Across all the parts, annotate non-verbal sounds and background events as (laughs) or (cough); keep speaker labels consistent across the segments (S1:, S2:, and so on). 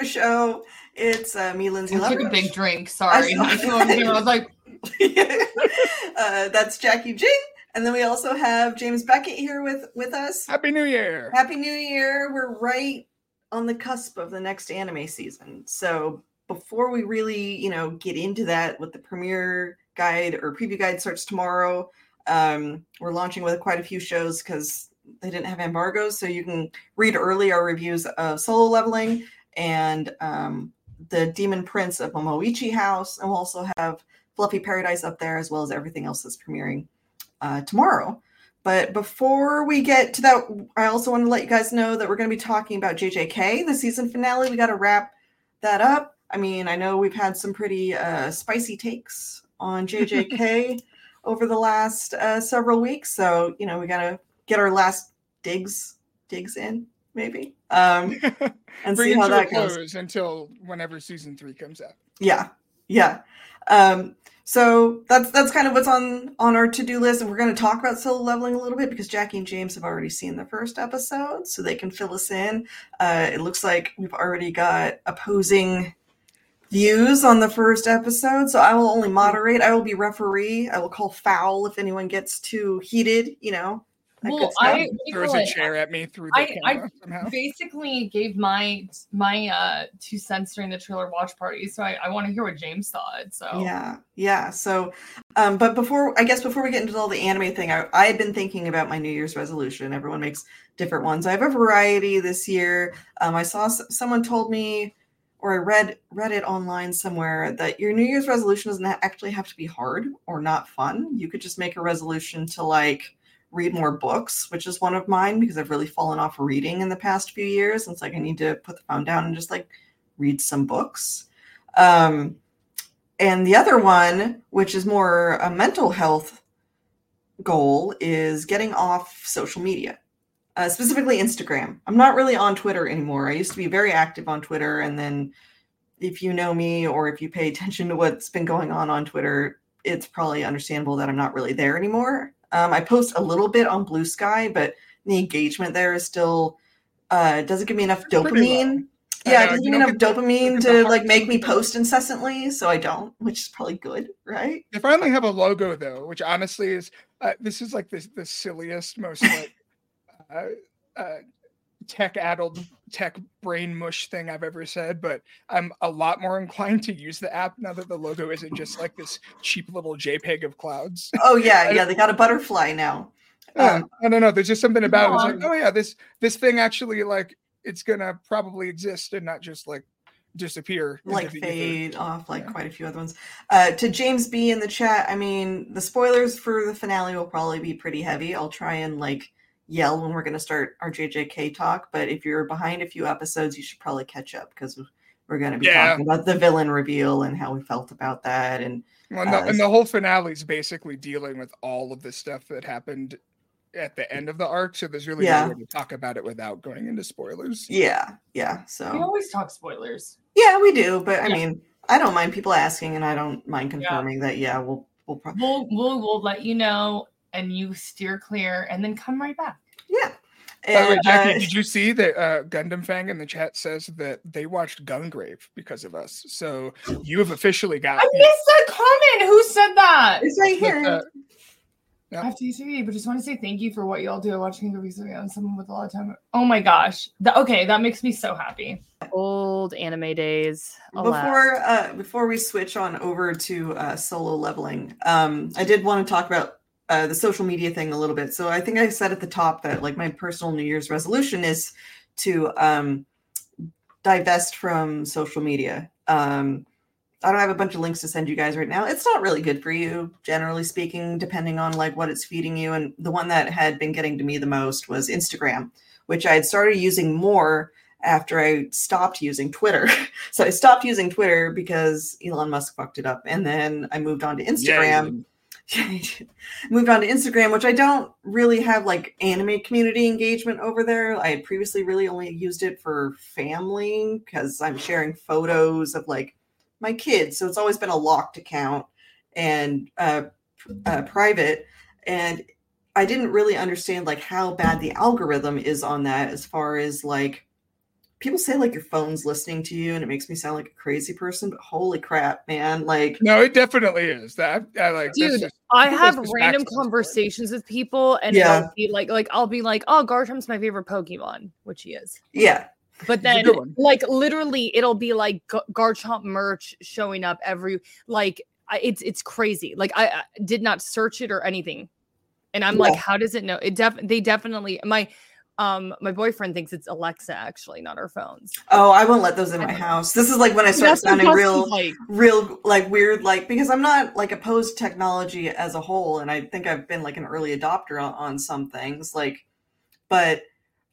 S1: After Show. It's uh, me, Lynzee.
S2: I took a big drink. Sorry.
S1: I (laughs)
S2: I,
S1: saw
S2: came over here, I was like, (laughs)
S1: uh, that's Jacki Jing. And then we also have James Beckett here with, with us.
S3: Happy New Year.
S1: Happy New Year. We're right on the cusp of the next anime season. So before we really, you know, get into that with the premiere guide or preview guide starts tomorrow, um, we're launching with quite a few shows because they didn't have embargoes. So you can read early our reviews of solo leveling and um, the Demon Prince of Momochi House. And we'll also have Fluffy Paradise up there as well as everything else that's premiering uh, tomorrow. But before we get to that, I also want to let you guys know that we're going to be talking about JJK, the season finale. We got to wrap that up. I mean, I know we've had some pretty uh, spicy takes on JJK (laughs) over the last uh, several weeks, so you know we got to get our last digs digs in, maybe, um, (laughs) and see how that goes.
S3: until whenever season three comes out.
S1: Yeah, yeah. Um, so that's that's kind of what's on on our to do list, and we're going to talk about solo leveling a little bit because Jacki and James have already seen the first episode, so they can fill us in. Uh, it looks like we've already got opposing views on the first episode, so I will only moderate. I will be referee. I will call foul if anyone gets too heated. You know. That good
S2: well. I
S3: Throws a chair at me through the
S2: I- I-
S3: camera somehow.
S2: basically gave my my uh two cents during the trailer watch party, so I, I want to hear what James thought. So
S1: Yeah, yeah. So, um, but before I guess before we get into all the anime thing, I, I had been thinking about my New Year's resolution. Everyone makes different ones. I have a variety this year. Um, I saw s- someone told me, or I read read it online somewhere that your New Year's resolution doesn't actually have to be hard or not fun. You could just make a resolution to like read more books, which is one of mine because I've really fallen off reading in the past few years. And it's like I need to put the phone down and just like read some books. Um, and the other one, which is more a mental health goal, is getting off social media, uh, specifically Instagram. I'm not really on Twitter anymore. I used to be very active on Twitter. And then if you know me or if you pay attention to what's been going on on Twitter, it's probably understandable that I'm not really there anymore. Um, I post a little bit on Blue Sky, but the engagement there is still uh, doesn't give me enough
S3: Pretty
S1: dopamine. Yeah,
S3: know,
S1: it doesn't give me enough dopamine to like make me post incessantly, so I don't, which is probably good, right?
S3: They finally have a logo though, which honestly is uh, this is like the the silliest, most like (laughs) uh, uh, tech addled tech brain mush thing I've ever said. But I'm a lot more (laughs) inclined to use the app now that the logo isn't just like this cheap little JPEG of clouds.
S1: Oh yeah, (laughs) yeah, they got a butterfly now. Um,
S3: I don't know. There's just something about it. It's like, oh yeah, this this thing actually like it's gonna probably exist and not just like disappear.
S1: like
S3: the ether.
S1: fade off like
S3: Yeah.
S1: quite a few other ones. Uh, to James B in the chat, I mean, the spoilers for the finale will probably be pretty heavy. I'll try and like yell when we're going to start our JJK talk, but if you're behind a few episodes, you should probably catch up because we're going to be
S3: Yeah.
S1: talking about the villain reveal and how we felt about that. And
S3: Well, and, the,
S1: uh,
S3: and the whole finale is basically dealing with all of the stuff that happened at the end of the arc. So there's really
S1: Yeah.
S3: no way to talk about it without going into spoilers.
S1: yeah, yeah. So we
S2: always talk spoilers.
S1: yeah, we do, but I
S2: Yeah.
S1: mean, I don't mind people asking, and I don't mind
S2: Yeah.
S1: confirming that. Yeah, we'll we'll probably
S2: We'll we'll we'll let you know, and you steer clear, and then come right back.
S1: yeah.
S3: By the way, Jacki,
S1: uh,
S3: did you see that uh, Gundam Fang in the chat says that they watched Gungrave because of us? So you have officially got.
S2: I missed that comment. Who said that?
S1: it's right
S3: But,
S1: here.
S3: uh,
S2: I have TCV, but just want to say thank you for what y'all do I watch watching movies on someone with a lot of time. Oh my gosh. Th- okay, that makes me so happy.
S4: Old anime days. alas.
S1: before uh before we switch on over to uh solo leveling um i did want to talk about uh the social media thing a little bit so i think i said at the top that like my personal new year's resolution is to um divest from social media um i don't have a bunch of links to send you guys right now it's not really good for you generally speaking depending on like what it's feeding you and the one that had been getting to me the most was instagram which i had started using more after I stopped using Twitter. (laughs) so I stopped using Twitter because Elon Musk fucked it up. And then I moved on to Instagram. Moved on to Instagram, which I don't really have like anime community engagement over there. I had previously really only used it for family because I'm sharing photos of like my kids. So it's always been a locked account and uh, uh, private. And I didn't really understand like how bad the algorithm is on that as far as like people say like your phone's listening to you and it makes me sound like a crazy person, but holy crap, man. Like
S3: no, it definitely is. That I like
S4: dude, is, I have random conversations with people and yeah. it'll be like like I'll be like, oh Garchomp's my favorite Pokemon, which he is.
S1: Yeah.
S4: But then like literally it'll be like Garchomp merch showing up every like it's it's crazy. Like I, I did not search it or anything. And I'm yeah. like, how does it know? It def they definitely my um, my boyfriend thinks it's Alexa actually, not our phones.
S1: Oh, I won't let those in my house. This is like when I start That's sounding real, like. real like weird, like because I'm not like opposed to technology as a whole, and I think I've been like an early adopter on, on some things. Like, but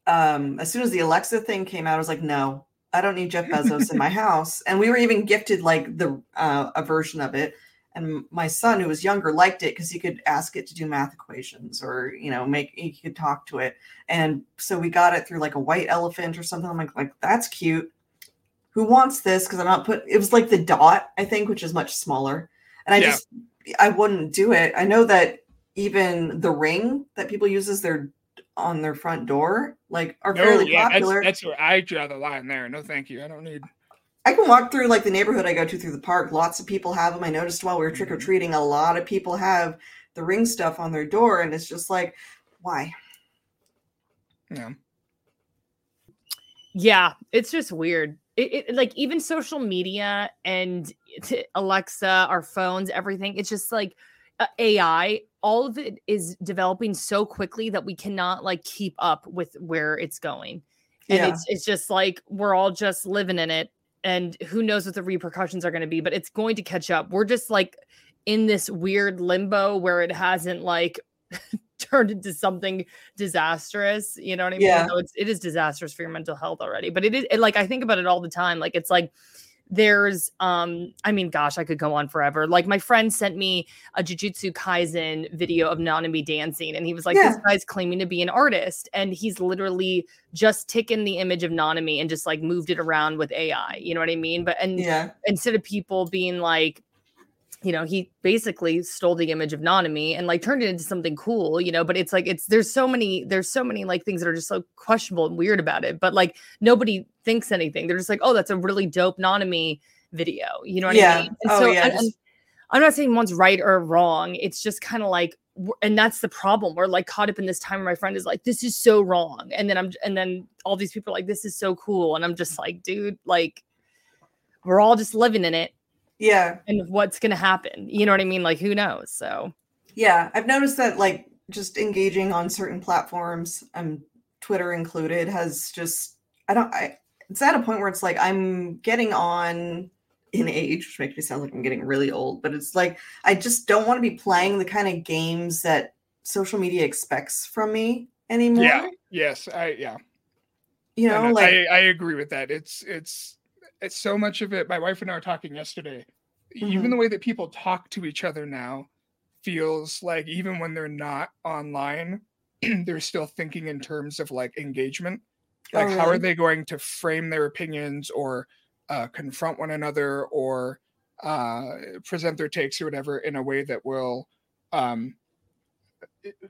S1: um, as soon as the Alexa thing came out, I was like, no, I don't need Jeff Bezos in my (laughs) house. And we were even gifted like the uh, a version of it and my son who was younger liked it because he could ask it to do math equations or you know make he could talk to it. And so we got it through like a white elephant or something. I'm like like that's cute. Who wants this? Because i'm not put it was like the dot i think which is much smaller. And i yeah. just i wouldn't do it. I know that even the ring that people use as their on their front door like are no, fairly yeah, popular.
S3: that's, that's where i draw the line there. No thank you. I don't need
S1: I can walk through like the neighborhood I go to through the park. Lots of people have them. I noticed while we were trick or mm-hmm. treating, a lot of people have the ring stuff on their door, and it's just like, why?
S3: Yeah.
S4: Yeah, it's just weird. It, it, like even social media and Alexa, our phones, everything. It's just like uh, AI. All of it is developing so quickly that we cannot like keep up with where it's going. And yeah. it's it's just like we're all just living in it and who knows what the repercussions are going to be but it's going to catch up we're just like in this weird limbo where it hasn't like (laughs) turned into something disastrous you know what i mean
S1: yeah.
S4: it's it is disastrous for your mental health already but it is it, like i think about it all the time like it's like there's um i mean gosh i could go on forever. Like my friend sent me a jujutsu kaisen video of nanami dancing and he was like yeah. this guy's claiming to be an artist and he's literally just taken the image of nanami and just like moved it around with ai you know what i mean? But and
S1: yeah.
S4: instead of people being like you know, he basically stole the image of Nanami and like turned it into something cool, you know, but it's like it's there's so many there's so many like things that are just so questionable and weird about it, but like nobody thinks anything. They're just like, "Oh, that's a really dope Nanami video." You know what
S1: yeah.
S4: I mean?
S1: And oh, so yeah.
S4: I'm not saying one's right or wrong. It's just kind of like and that's the problem. We're like caught up in this time where my friend is like, "This is so wrong." And then I'm and then all these people are like, "This is so cool." And I'm just like, "Dude, like we're all just living in it
S1: yeah.
S4: And what's going to happen. You know what I mean? Like, who knows? So,
S1: yeah, I've noticed that, like, just engaging on certain platforms, um, Twitter included, has just, I don't, I, it's at a point where it's like I'm getting on in age, which makes me sound like I'm getting really old, but it's like I just don't want to be playing the kind of games that social media expects from me anymore.
S3: Yeah. Yes. I, yeah.
S1: You know, like
S3: I, I agree with that. It's, it's, it's so much of it. My wife and I were talking yesterday. Mm-hmm. Even the way that people talk to each other now feels like even when they're not online, (clears throat) they're still thinking in terms of like engagement. Oh, like, oh, really? how are they going to frame their opinions or uh, confront one another or uh, present their takes or whatever in a way that will, um,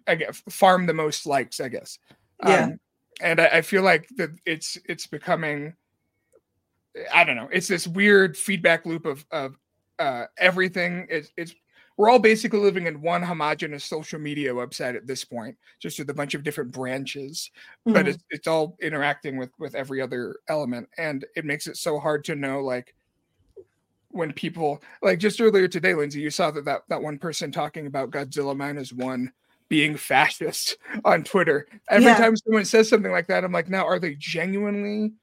S3: I guess, farm the most likes, I guess.
S1: Yeah. Um,
S3: and I, I feel like that it's it's becoming I don't know. It's this weird feedback loop of of uh, everything. It's it's we're all basically living in one homogenous social media website at this point, just with a bunch of different branches. Mm-hmm. But it's it's all interacting with with every other element, and it makes it so hard to know like when people like just earlier today, Lynzee, you saw that that, that one person talking about Godzilla minus one being (laughs) fascist on Twitter. Every yeah. time someone says something like that, I'm like, now are they genuinely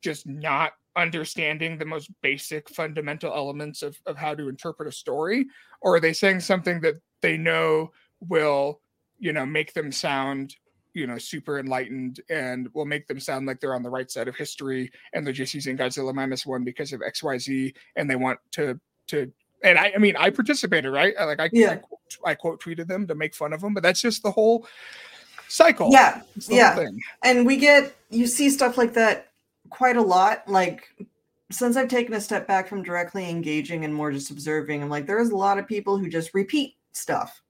S3: just not understanding the most basic fundamental elements of, of how to interpret a story? Or are they saying something that they know will you know make them sound you know super enlightened and will make them sound like they're on the right side of history and they're just using godzilla minus one because of xyz and they want to to and I, I mean i participated right? Like i
S1: yeah.
S3: I, quote, I quote tweeted them to make fun of them but that's just the whole cycle.
S1: Yeah yeah. and we get you see stuff like that quite a lot. Like since I've taken a step back from directly engaging and more just observing, I'm like, there's a lot of people who just repeat stuff.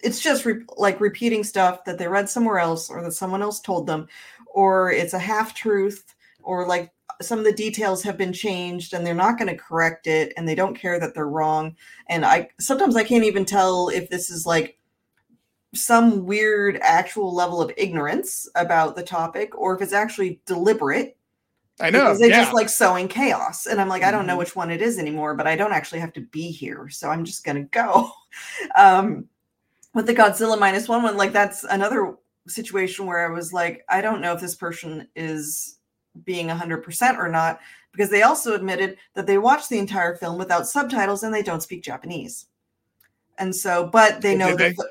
S1: It's just re- like repeating stuff that they read somewhere else or that someone else told them, or it's a half truth or like some of the details have been changed and they're not going to correct it and they don't care that they're wrong and i sometimes i can't even tell if this is like some weird actual level of ignorance about the topic or if it's actually deliberate
S3: I know.
S1: because they
S3: yeah.
S1: just like sowing chaos and i'm like i don't know
S3: Mhm.
S1: which one it is anymore but i don't actually have to be here so i'm just gonna go (laughs) um with the godzilla minus one one like that's another situation where i was like i don't know if this person is being 100% or not because they also admitted that they watched the entire film without subtitles and they don't speak japanese and so but they know
S3: did
S1: that the-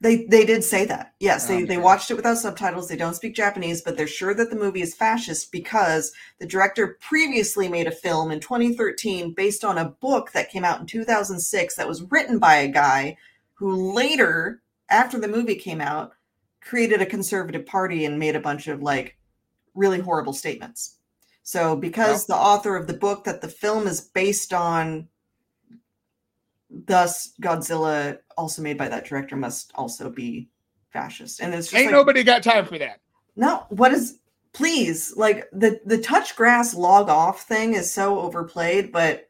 S1: they they did say that. Yes, they, they watched it without subtitles. They don't speak Japanese, but they're sure that the movie is fascist because the director previously made a film in 2013 based on a book that came out in 2006 that was written by a guy who later, after the movie came out, created a conservative party and made a bunch of like really horrible statements. So because the author of the book that the film is based on thus Godzilla also made by that director must also be fascist. And it's just
S3: Ain't
S1: like,
S3: nobody got time for that.
S1: no, what is please like the the touch grass log off thing is so overplayed, but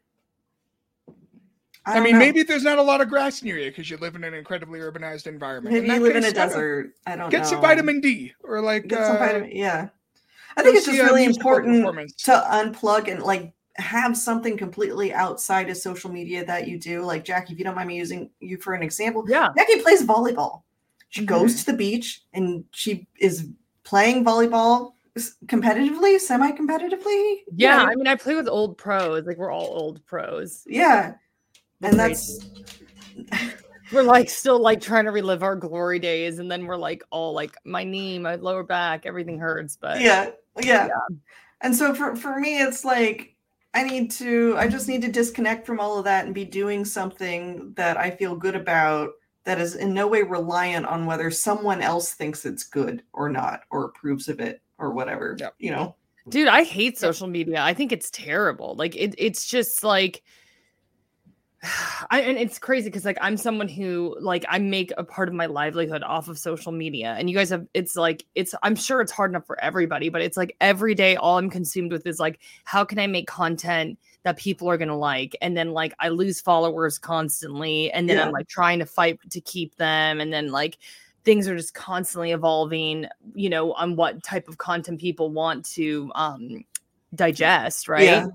S1: I,
S3: I, mean,
S1: know.
S3: maybe there's not a lot of grass near you because you live in an incredibly urbanized environment.
S1: maybe you live in a
S3: case, I don't-
S1: desert. I don't
S3: Get
S1: know.
S3: some vitamin D or like
S1: Get some
S3: uh,
S1: vitamin. Yeah, I think it's just really important to unplug and like have something completely outside of social media that you do. Like Jacki, if you don't mind me using you for an example,
S4: Yeah.
S1: Jacki plays volleyball. She
S4: Mhm.
S1: goes to the beach and she is playing volleyball competitively, semi-competitively.
S4: Yeah. I mean, I play with old pros. Like we're all old pros.
S1: yeah. And that's
S4: we're like still like trying to relive our glory days, and then we're like all like my knee, my lower back, everything hurts. But
S1: yeah, yeah. And so for for me, it's like I need to. I just need to disconnect from all of that and be doing something that I feel good about. That is in no way reliant on whether someone else thinks it's good or not, or approves of it or whatever.
S3: Yep.
S1: You know.
S4: dude i hate social media i think it's terrible like it, it's just like (sighs) I, and it's crazy because like i'm someone who like i make a part of my livelihood off of social media and you guys have it's like it's i'm sure it's hard enough for everybody but it's like every day all i'm consumed with is like how can i make content that people are going to like and then like i lose followers constantly and then
S1: Yeah.
S4: i'm like trying to fight to keep them and then like things are just constantly evolving you know on what type of content people want to um digest right
S1: Yeah.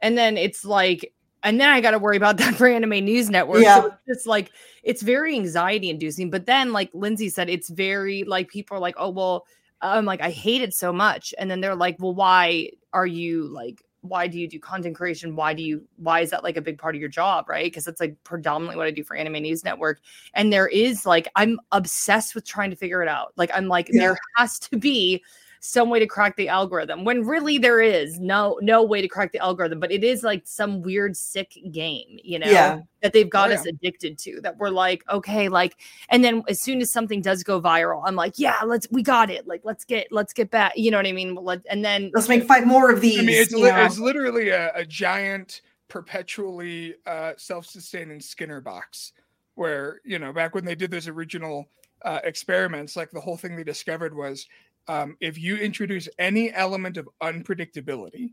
S4: and then it's like and then i got to worry about (laughs) that for anime news network.
S1: Yeah.
S4: so it's just like it's very anxiety inducing but then like lynzee said it's very like people are like oh well i'm like i hate it so much and then they're like well why are you like why do you do content creation? Why do you why is that like a big part of your job? Right? Because that's like predominantly what i do for anime news network. And there is like i'm obsessed with trying to figure it out. Like i'm like
S1: Yeah.
S4: there has to be some way to crack the algorithm when really there is no no way to crack the algorithm but it is like some weird sick game you know
S1: Yeah.
S4: that they've got
S3: Oh,
S4: us addicted to that we're like okay like and then as soon as something does go viral i'm like yeah let's we got it like let's get let's get back you know what i mean Let, and then
S1: Let's make five more of these.
S3: I mean, it's, li- it's literally a, a giant, perpetually uh, self-sustaining Skinner box, where you know back when they did those original uh, experiments, like the whole thing they discovered was um, if you introduce any element of unpredictability,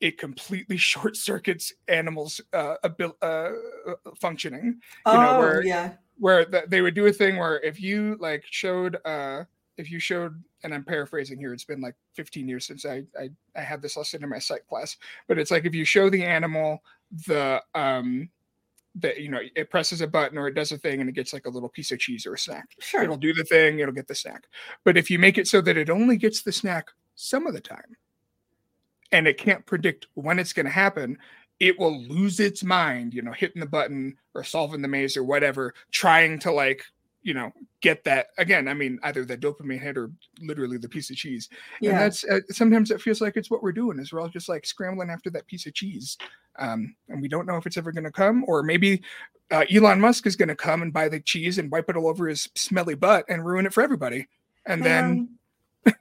S3: it completely (laughs) short circuits animals' uh, abil- uh, uh, functioning.
S1: oh,
S3: you know, where-
S1: yeah.
S3: where th- they would do a thing where if you like showed uh if you showed and i'm paraphrasing here it's been like 15 years since i i, I had this lesson in my psych class but it's like if you show the animal the um that you know it presses a button or it does a thing and it gets like a little piece of cheese or a snack
S1: Sure.
S3: it'll do the thing it'll get the snack but if you make it so that it only gets the snack some of the time and it can't predict when it's going to happen it will lose its mind you know hitting the button or solving the maze or whatever trying to like you know get that again i mean either the dopamine hit or literally the piece of cheese
S1: yeah.
S3: and that's uh, sometimes it feels like it's what we're doing is we're all just like scrambling after that piece of cheese um, and we don't know if it's ever going to come or maybe uh, elon musk is going to come and buy the cheese and wipe it all over his smelly butt and ruin it for everybody and then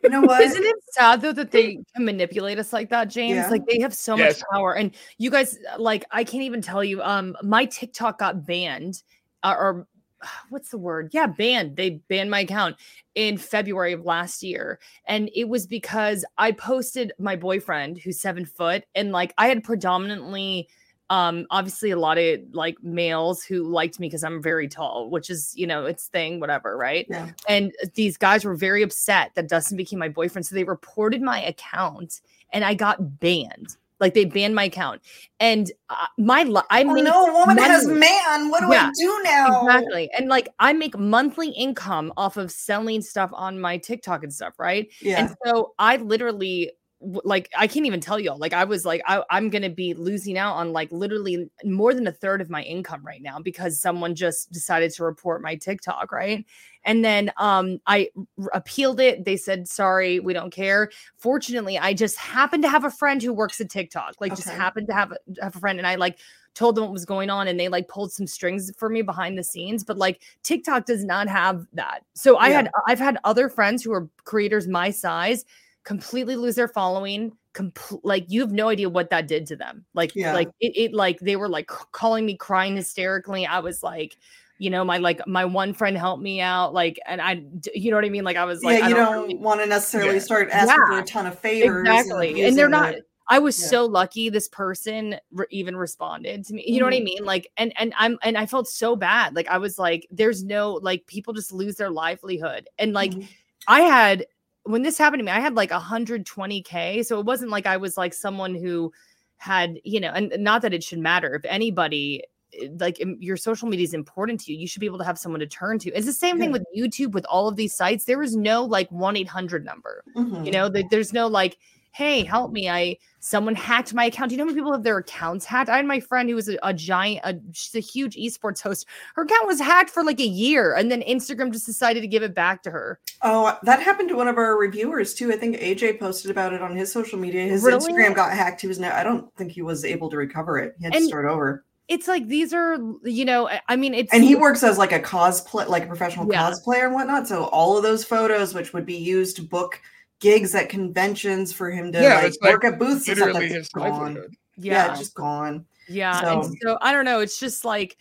S1: you know what?
S4: Isn't it sad though that they can manipulate us like that, James?
S1: Yeah.
S4: Like they have so
S3: Yes.
S4: much power, and you guys, like, I can't even tell you. Um, my TikTok got banned, uh, or (sighs) what's the word? Yeah, banned. They banned my account in February of last year. And it was because I posted my boyfriend who's seven foot and like I had predominantly um obviously a lot of like males who liked me because i'm very tall which is you know it's thing whatever right
S1: Yeah.
S4: and these guys were very upset that dustin became my boyfriend so they reported my account and i got banned like they banned my account and uh, my li- i
S1: Oh
S4: make
S1: no, a woman has man. What do
S4: Yeah,
S1: I do now?
S4: Exactly. And like I make monthly income off of selling stuff on my TikTok and stuff, right?
S1: Yeah.
S4: And so I literally like I can't even tell y'all. Like I was like I, I'm gonna be losing out on like literally more than a third of my income right now because someone just decided to report my TikTok, right? And then um I appealed it. They said sorry, we don't care. Fortunately, I just happened to have a friend who works at TikTok. Like just happened to have a, have a friend, and I like told them what was going on and they like pulled some strings for me behind the scenes but like TikTok does not have that. So I
S1: Yeah.
S4: had I've had other friends who are creators my size completely lose their following compl- like you have no idea what that did to them. Like
S1: Yeah.
S4: like it, it like they were like calling me crying hysterically. I was like you know my like my one friend helped me out like and i you know what I mean like I was like
S1: yeah,
S4: I
S1: you
S4: don't
S1: don't
S4: really-
S1: want to necessarily
S3: Yeah.
S1: start asking for a ton of favors.
S4: Exactly. And
S1: using
S4: they're not
S1: the-
S4: I was
S1: Yeah.
S4: so lucky this person re- even responded to me. You know what I mean? Like and and I'm and I felt so bad. Like I was like there's no like people just lose their livelihood. And like
S1: Mhm.
S4: I had when this happened to me, I had like 120k. So it wasn't like I was like someone who had, you know, and not that it should matter if anybody eh, like your social media is important to you, you should be able to have someone to turn to. It's the same thing with YouTube with all of these sites. There is no like 1-800 number
S1: Mhm.
S4: you know there's no like hey help me i someone hacked my account Do you know how many people have their accounts hacked i had my friend who was a, a giant a, she's a huge esports host her account was hacked for like a year and then instagram just decided to give it back to her
S1: Oh, that happened to one of our reviewers too. I think AJ posted about it on his social media. His
S4: Really?
S1: Instagram got hacked. He was no, I don't think he was able to recover it. He had to start over.
S4: it's like these are you know I- i mean it's
S1: And he works as like a cosplay, like a professional
S4: Yeah.
S1: cosplayer and whatnot. So all of those photos, which would be used to book gigs at conventions for him to
S3: Yeah,
S1: like
S3: like
S1: work at booths, and stuff,
S3: Literally
S1: that's
S3: his
S1: gone. Yeah,
S4: yeah
S1: it's just gone.
S4: Yeah. and
S1: So-
S4: so I don't know. It's just like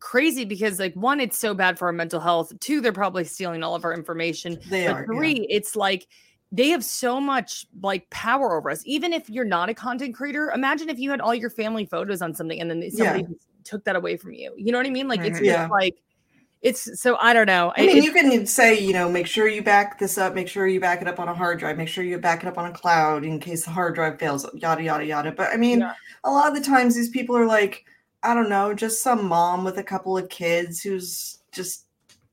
S4: crazy because like one, it's so bad for our mental health. Two, they're probably stealing all of our information.
S1: They
S4: but
S1: are. yeah.
S4: three, it's like they have so much like power over us. Even if you're not a content creator, imagine if you had all your family photos on something and then somebody
S1: Yeah.
S4: took that away from you. You know what I mean? Like it's just
S1: Yeah.
S4: like it's so I don't know.
S1: I mean,
S4: It-
S1: you can say, you know, make sure you back this up, make sure you back it up on a hard drive, make sure you back it up on a cloud in case the hard drive fails, yada, yada, yada. But I mean,
S4: Yeah.
S1: a lot of the times these people are like, I don't know, just some mom with a couple of kids who's just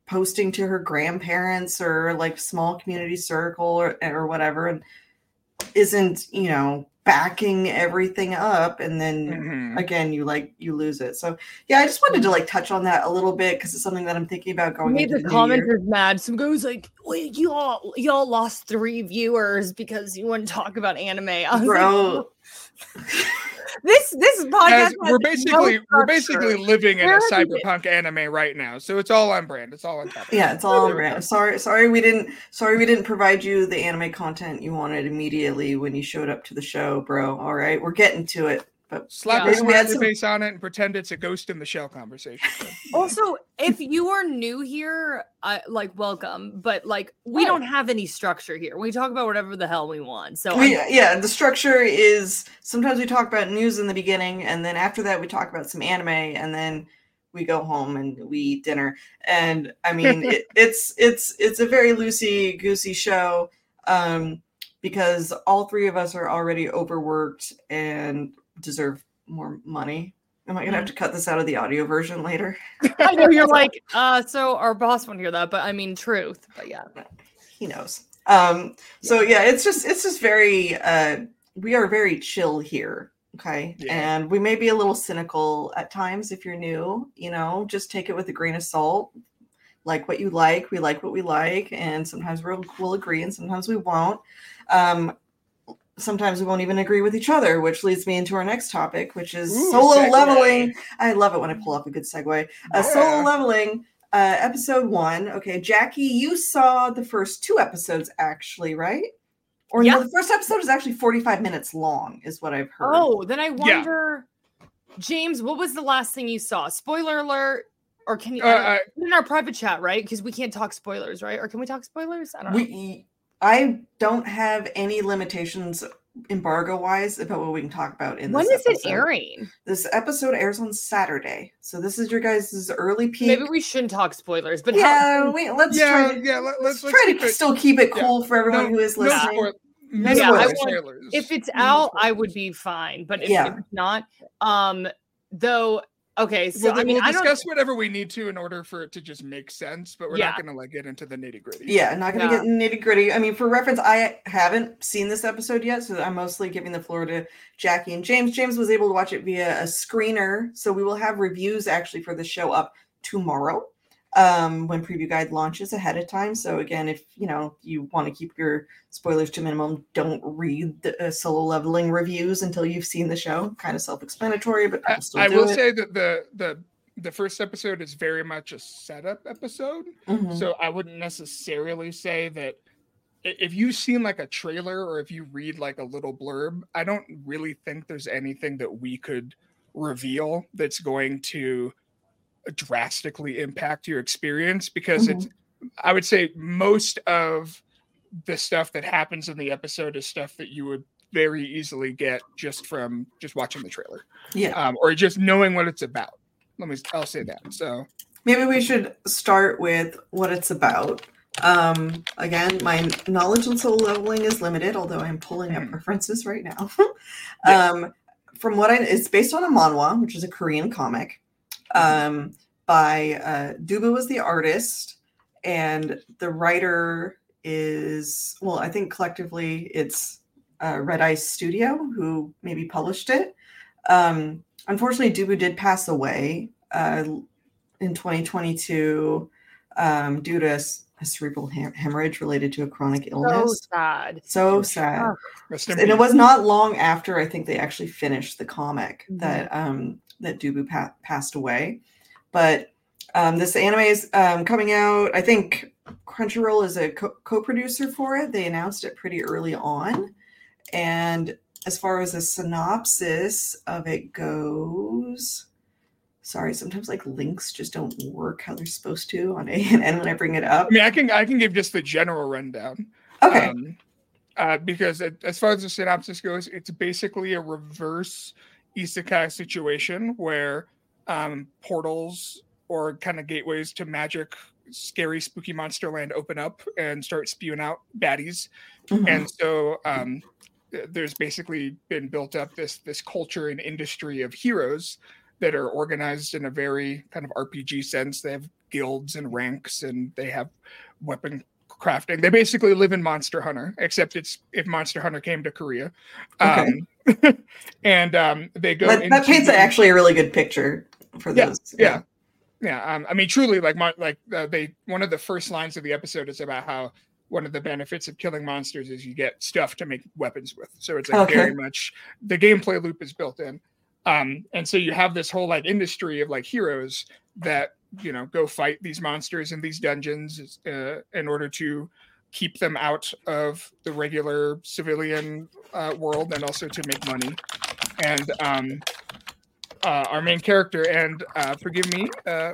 S1: posting to her grandparents or like small community circle or, or whatever and isn't, you know, backing everything up. And then
S3: Mhm.
S1: again you like you lose it so yeah i just wanted to like touch on that a little bit because it's something that i'm thinking about going
S4: made
S1: into
S4: the
S1: the
S4: commenters mad. Some guy was like, "Wait, you all y'all lost three viewers because you wouldn't talk about anime." Was like,
S1: bro (laughs)
S4: this this podcast
S3: Guys,
S4: has
S3: we're
S4: no
S3: basically we're basically
S4: structure.
S3: living in
S4: Where
S3: a
S4: have you been?
S3: cyberpunk anime right now, so it's all on brand. It's all on top.
S1: yeah it's all on brand sorry sorry we didn't sorry we didn't provide you the anime content you wanted immediately when you showed up to the show bro all right we're getting to it but
S3: Slap
S4: Yeah.
S3: a smiley
S1: some-
S3: face on it and pretend it's a ghost in the shell conversation. (laughs)
S4: Also, if you are new here, I like welcome, but like we
S3: Oh.
S4: don't have any structure here. We talk about whatever the hell we want. So
S1: we, yeah the structure is sometimes we talk about news in the beginning and then after that we talk about some anime and then we go home and we eat dinner and i mean (laughs) it, it's it's it's a very loosey goosey show um because all three of us are already overworked and deserve more money? Am i gonna have to cut this out of the audio version later? (laughs)
S4: I know you're (laughs) like, uh, so our boss won't hear that, but I mean truth. But yeah.
S1: he knows. Um so yeah it's just it's just very uh we are very chill here okay?
S3: Yeah.
S1: and we may be a little cynical at times if you're new you know? Just take it with a grain of salt. Like what you like we like what we like and sometimes we'll, we'll agree and sometimes we won't. Um sometimes we won't even agree with each other which leads me into our next topic which is
S3: Ooh,
S1: solo
S3: segue.
S1: leveling i love it when i pull up a good segue uh, solo leveling uh episode one okay jacki you saw the first two episodes actually right or
S4: Yeah.
S1: no the first episode is actually 45 minutes long is what i've heard
S4: Oh, then I wonder, James, what was the last thing you saw? Spoiler alert. Or can you
S3: Uh, I-
S4: in our private chat, right? Because we can't talk spoilers, right? Or can we talk spoilers? I don't know.
S1: We, I don't have any limitations embargo wise about what we can talk about in
S4: when
S1: this
S4: is it
S1: episode.
S4: airing?
S1: This episode airs on Saturday, so this is your guys' early peak.
S4: Maybe we shouldn't talk spoilers, but
S1: yeah,
S4: how,
S1: we, let's
S3: yeah,
S1: try to,
S3: yeah. Let,
S1: let's,
S3: let's,
S1: try to
S3: keep it-
S1: still keep it
S3: yeah.
S1: cool for everyone
S3: No-
S1: who is listening.
S3: spoil-
S1: No
S3: no
S1: Yeah, I want-
S4: if it's out, I would be fine. But if,
S1: Yeah.
S4: if it's not, um, though, okay. So
S3: we'll,
S4: I mean,
S3: we'll
S4: I don't.
S3: discuss whatever we need to in order for it to just make sense, but we're
S4: Yeah.
S3: not going to like get into the nitty gritty.
S1: Yeah, not gonna
S4: Yeah.
S1: get nitty gritty. I mean, for reference, I haven't seen this episode yet, so I'm mostly giving the floor to Jacki and James. James was able to watch it via a screener, so we will have reviews actually for the show up tomorrow um when preview guide launches ahead of time so again if you know you want to keep your spoilers to minimum don't read the uh, solo leveling reviews until you've seen the show kind of self-explanatory but
S3: I, I will
S1: it.
S3: say that the the the first episode is very much a setup episode,
S1: Mhm.
S3: so I wouldn't necessarily say that if you've seen like a trailer or if you read like a little blurb, I don't really think there's anything that we could reveal that's going to drastically impact your experience because it's I would say most of the stuff that happens in the episode is stuff that you would very easily get just from just watching the trailer
S1: yeah
S3: um, or just knowing what it's about. Let me, I'll say that. So,
S1: maybe we should start with what it's about um again my knowledge on solo leveling is limited although i'm pulling up
S3: Mhm.
S1: references right now (laughs)
S3: Yeah.
S1: um from what i it's based on a manhwa which is a korean comic um by uh dubu was the artist and the writer is well i think collectively it's uh, redice studio who maybe published it um unfortunately dubu did pass away uh in 2022 um, due to a cerebral hem- hemorrhage related to a chronic illness.
S4: so sad.
S1: So sad.
S4: Oh,
S1: And it was not long after I think they actually finished the comic
S4: Mhm.
S1: that um, that Dubu pa- passed away. But um, this anime is um, coming out. I think Crunchyroll is a co- co-producer for it. They announced it pretty early on, and as far as the synopsis of it goes, sorry, sometimes like links just don't work how they're supposed to on A and N when I bring it up.
S3: I mean, I can I can give just the general rundown.
S1: Okay,
S3: Um, uh, because as far as the synopsis goes, it's basically a reverse isekai situation where um, portals or kind of gateways to magic, scary, spooky monster land open up and start spewing out baddies.
S1: Mhm.
S3: and so um, th- there's basically been built up this this culture and industry of heroes that are organized in a very kind of RPG sense. They have guilds and ranks, and they have weapon crafting. They basically live in Monster Hunter, except it's if Monster Hunter came to Korea.
S1: Okay.
S3: Um, (laughs) and um, they go.
S1: that, that paints
S3: the-
S1: actually a really good picture for
S3: Yeah,
S1: those.
S3: yeah yeah um, i mean truly like mon- like uh, they one of the first lines of the episode is about how one of the benefits of killing monsters is you get stuff to make weapons with so it's like
S1: Okay.
S3: very much the gameplay loop is built in um and so you have this whole like industry of like heroes that you know go fight these monsters in these dungeons uh, in order to keep them out of the regular civilian uh, world and also to make money and um uh, our main character. And uh, forgive me, uh,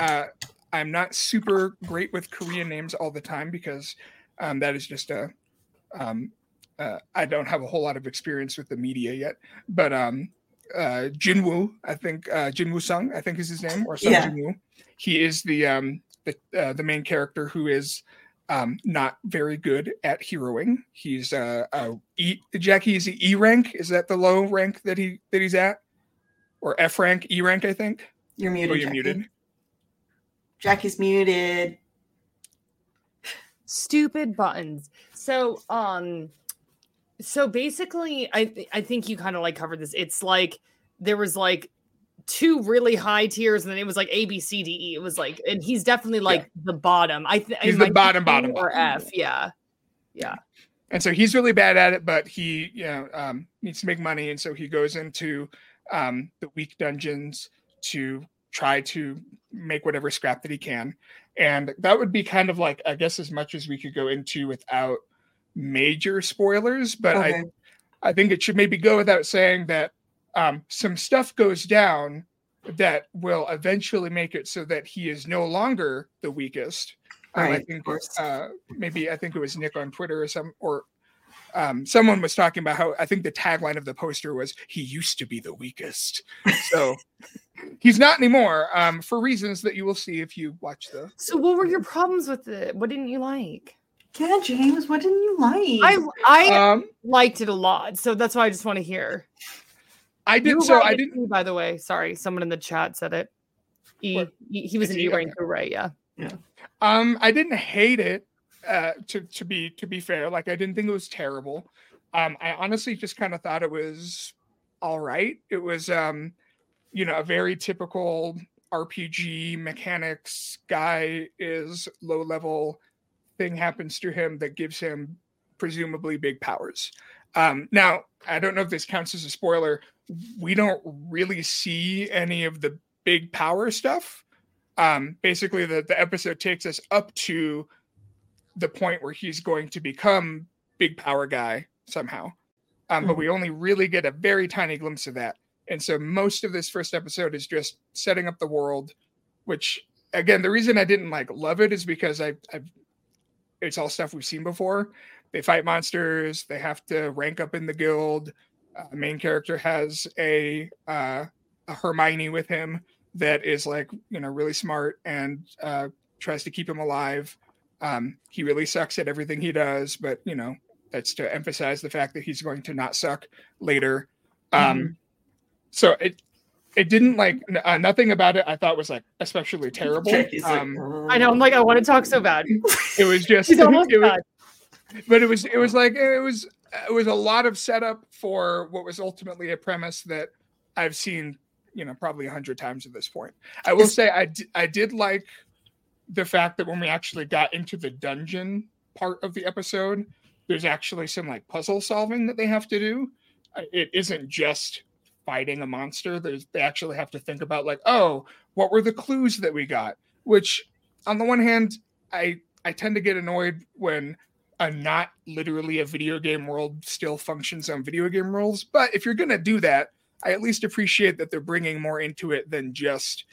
S3: uh, I'm not super great with Korean names all the time because um, that is just a. Um, uh, I don't have a whole lot of experience with the media yet, but um, uh, Jinwoo, I think uh, Jinwoo Sung, I think is his name, or Sung
S1: Yeah.
S3: Jinwoo. He is the um, the uh, the main character who is um, not very good at heroing. He's uh, uh, E Jacki is he E rank? Is that the low rank that he that he's at, or F rank, E rank? I think.
S1: You're muted.
S3: Oh,
S1: muted.
S3: you're
S1: Jacki.
S3: muted.
S1: Jacki's muted.
S4: stupid buttons. So, um, so basically, I th- I think you kind of like covered this. It's like there was like two really high tiers, and then it was like A, B, C, D, E. It was like, and he's definitely like the bottom. I think
S3: He's the bottom, bottom,
S4: or
S3: bottom.
S4: F. Yeah, yeah.
S3: and so he's really bad at it but he you know um, needs to make money and so he goes into um, the weak dungeons to try to make whatever scrap that he can and that would be kind of like i guess as much as we could go into without major spoilers but i I think it should maybe go without saying that um, some stuff goes down that will eventually make it so that he is no longer the weakest. Um,
S1: Right,
S3: I think uh, maybe I think it was Nick on Twitter or some or um, someone was talking about how I think the tagline of the poster was "He used to be the weakest," so (laughs) he's not anymore um, for reasons that you will see if you watch the.
S4: So what were your problems with it? What didn't you like?
S1: Yeah, James, what didn't you like?
S4: I I
S3: Um,
S4: liked it a lot, so that's why I just want to hear.
S3: I did so. I didn't.
S4: By the way, sorry, someone in the chat said it. E, he, he was an? E rank,
S3: Okay.
S4: right? Yeah.
S3: Um, I didn't hate it. Uh, to to be to be fair, like I didn't think it was terrible. Um, I honestly just kind of thought it was all right. It was um, you know, a very typical RPG mechanics guy is low level thing happens to him that gives him presumably big powers. Um, now I don't know if this counts as a spoiler. We don't really see any of the big power stuff. Um basically the, the episode takes us up to the point where he's going to become big power guy somehow. Um but we only really get a very tiny glimpse of that. And so most of this first episode is just setting up the world which again the reason i didn't like love it is because i i've it's all stuff we've seen before. They fight monsters they have to rank up in the guild uh, main character has a uh a hermione with him that is like you know really smart and uh, tries to keep him alive. Um, he really sucks at everything he does, but you know that's to emphasize the fact that he's going to not suck later. Um, So it it didn't like n- uh, nothing about it. I thought was like especially terrible. (laughs)
S1: Jacki's like,
S3: Um,
S4: I know. I'm like, I want to talk so bad.
S3: it was (laughs) just
S4: She's almost
S3: it was, but it was it was like it was it was a lot of setup for what was ultimately a premise that I've seen you know probably a hundred times at this point. I will say I d- I did like the fact that when we actually got into the dungeon part of the episode, there's actually some like puzzle solving that they have to do. Uh, It isn't just fighting a monster. There's they actually have to think about like, oh, what were the clues that we got? Which on the one hand, I I tend to get annoyed when a not literally a video game world still functions on video game rules. But if you're gonna do that, I at least appreciate that they're bringing more into it than just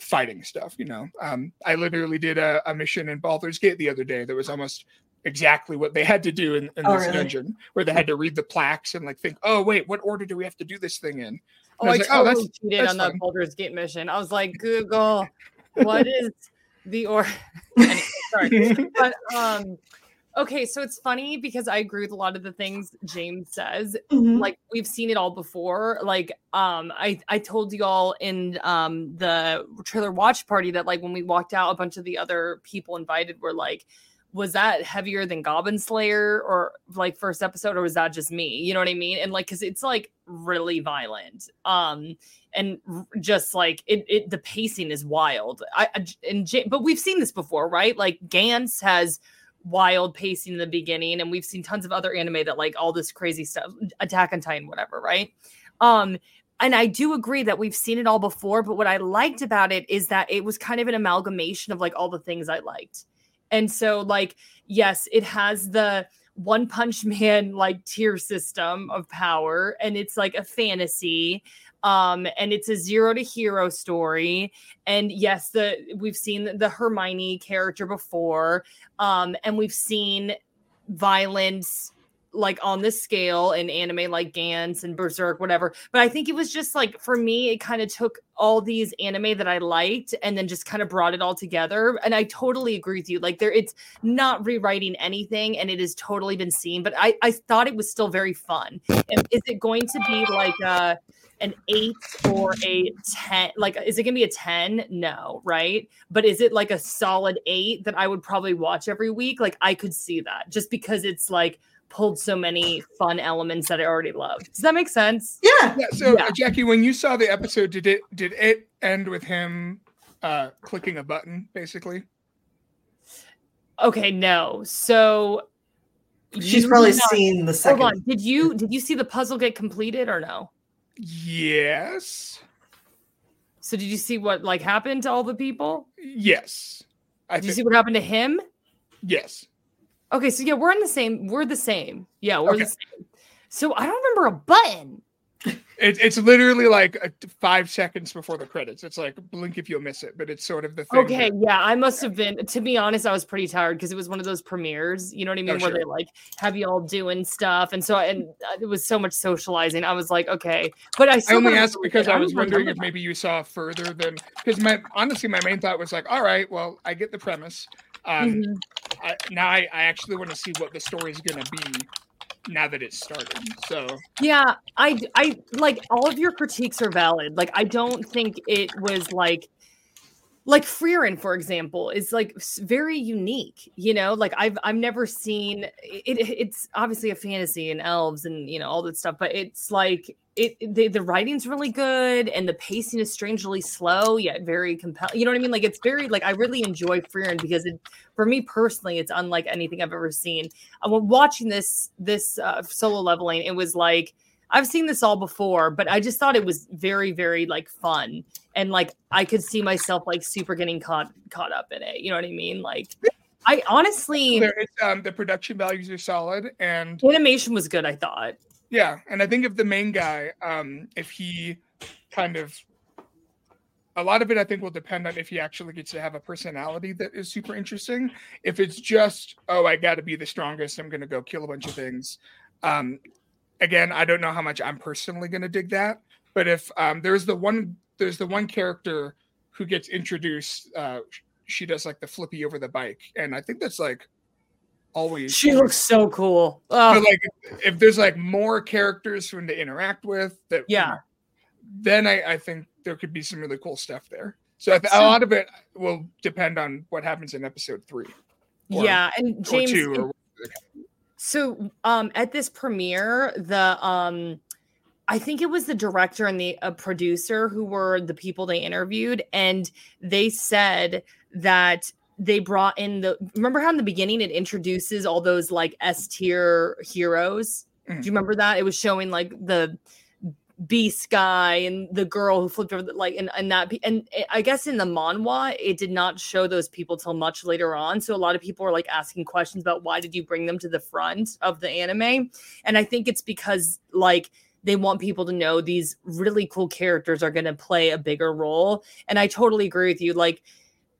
S3: fighting stuff. You know, um, I literally did a, a mission in Baldur's Gate the other day that was almost exactly what they had to do in, in
S1: Oh,
S3: this
S1: really?
S3: dungeon, where they had to read the plaques and like think, oh wait, what order do we have to do this thing in?
S4: Oh,
S3: I
S4: I
S3: like, oh, that's-
S4: cheated
S3: that's
S4: on the
S3: fun.
S4: Baldur's Gate mission. I was like, Google, what (laughs) is the or? (laughs) Anyway, sorry, (laughs) but um, okay. So it's funny because I agree with a lot of the things James says.
S1: Mhm.
S4: Like we've seen it all before. Like um, I I told you all in um the trailer watch party that like when we walked out, a bunch of the other people invited were like. Was that heavier than Goblin Slayer or like first episode, or was that just me? You know what I mean? And like, cause it's like really violent. Um, and just like it, it the pacing is wild. I, I and J, but we've seen this before, right? Like Gantz has wild pacing in the beginning, and we've seen tons of other anime that like all this crazy stuff, Attack on Titan, whatever, right? Um, and I do agree that we've seen it all before, but what I liked about it is that it was kind of an amalgamation of like all the things I liked. And so, like, yes, it has the one punch man like tier system of power, and it's like a fantasy um and it's a zero to hero story. And yes the we've seen the hermione character before. Um and we've seen violence like on this scale in anime like Gantz and Berserk, whatever. But I think it was just like for me, it kind of took all these anime that I liked and then just kind of brought it all together. And I totally agree with you. Like there, it's not rewriting anything, and it has totally been seen. But I, I thought it was still very fun. And is it going to be like a an eight or a 10 like is it gonna be a 10 no right but is it like a solid eight that i would probably watch every week like i could see that just because it's like pulled so many fun elements that i already love does that make sense
S1: Yeah.
S3: Yeah. So
S4: Yeah.
S3: uh, Jacki, when you saw the episode, did it did it end with him uh clicking a button, basically?
S4: okay no so
S1: She's probably
S4: not-
S1: seen the second.
S4: hold on did you did you see the puzzle get completed or no
S3: Yes.
S4: so did you see what like happened to all the people
S3: Yes. I
S4: did you see what happened to him
S3: yes.
S4: Okay, so yeah, we're in the same. We're the same. Yeah, we're
S3: Okay.
S4: the same. So I don't remember a button.
S3: It, it's literally like five seconds before the credits. It's like blink if you'll miss it, but it's sort of the thing.
S4: Okay, that, yeah, I must have been. To be honest, I was pretty tired because it was one of those premieres. You know what I mean, oh, where sure. they like have you all doing stuff, and so and uh, it was so much socializing. I was like, okay, but I,
S3: I only asked because I was wondering if maybe you saw further than because my honestly my main thought was like, all right, well, I get the premise. Um, mm-hmm. I, now I, I actually want to see what the story is going to be now that it's started. So
S4: yeah, I I like all of your critiques are valid. Like I don't think it was like like Frieren, for example, is like very unique. You know, like I've I've never seen it. It's obviously a fantasy and elves and you know all that stuff, but it's like it the, the writing's really good and the pacing is strangely slow yet very compelling. You know what I mean? Like it's very like I really enjoy Frieren because it for me personally it's unlike anything I've ever seen. Uh, when watching this this uh, solo leveling, it was like I've seen this all before, but I just thought it was very very like fun and like I could see myself like super getting caught caught up in it. You know what I mean? Like I honestly
S3: there is, um, the production values are solid and
S4: animation was good. I thought.
S3: Yeah, and I think if the main guy, um, if he kind of a lot of it I think will depend on if he actually gets to have a personality that is super interesting. If it's just, oh, I got to be the strongest, I'm going to go kill a bunch of things. Um, again, I don't know how much I'm personally going to dig that. But if um, there's the one, there's the one character who gets introduced. Uh, she does like the flippy over the bike, and I think that's like always.
S4: She looks so cool. Oh.
S3: like if there's like more characters for him to interact with, that
S4: yeah,
S3: then I, I think there could be some really cool stuff there. So, th- a lot of it will depend on what happens in episode three.
S4: Or, yeah, and James. Or so, um, at this premiere, the um, I think it was the director and the uh, producer who were the people they interviewed, and they said that they brought in the remember how in the beginning it introduces all those like S tier heroes. Mm. Do you remember that? It was showing like the beast guy and the girl who flipped over the, like and, and that and I guess in the manhwa it did not show those people till much later on. So a lot of people are like asking questions about why did you bring them to the front of the anime? And I think it's because like they want people to know these really cool characters are going to play a bigger role. And I totally agree with you. Like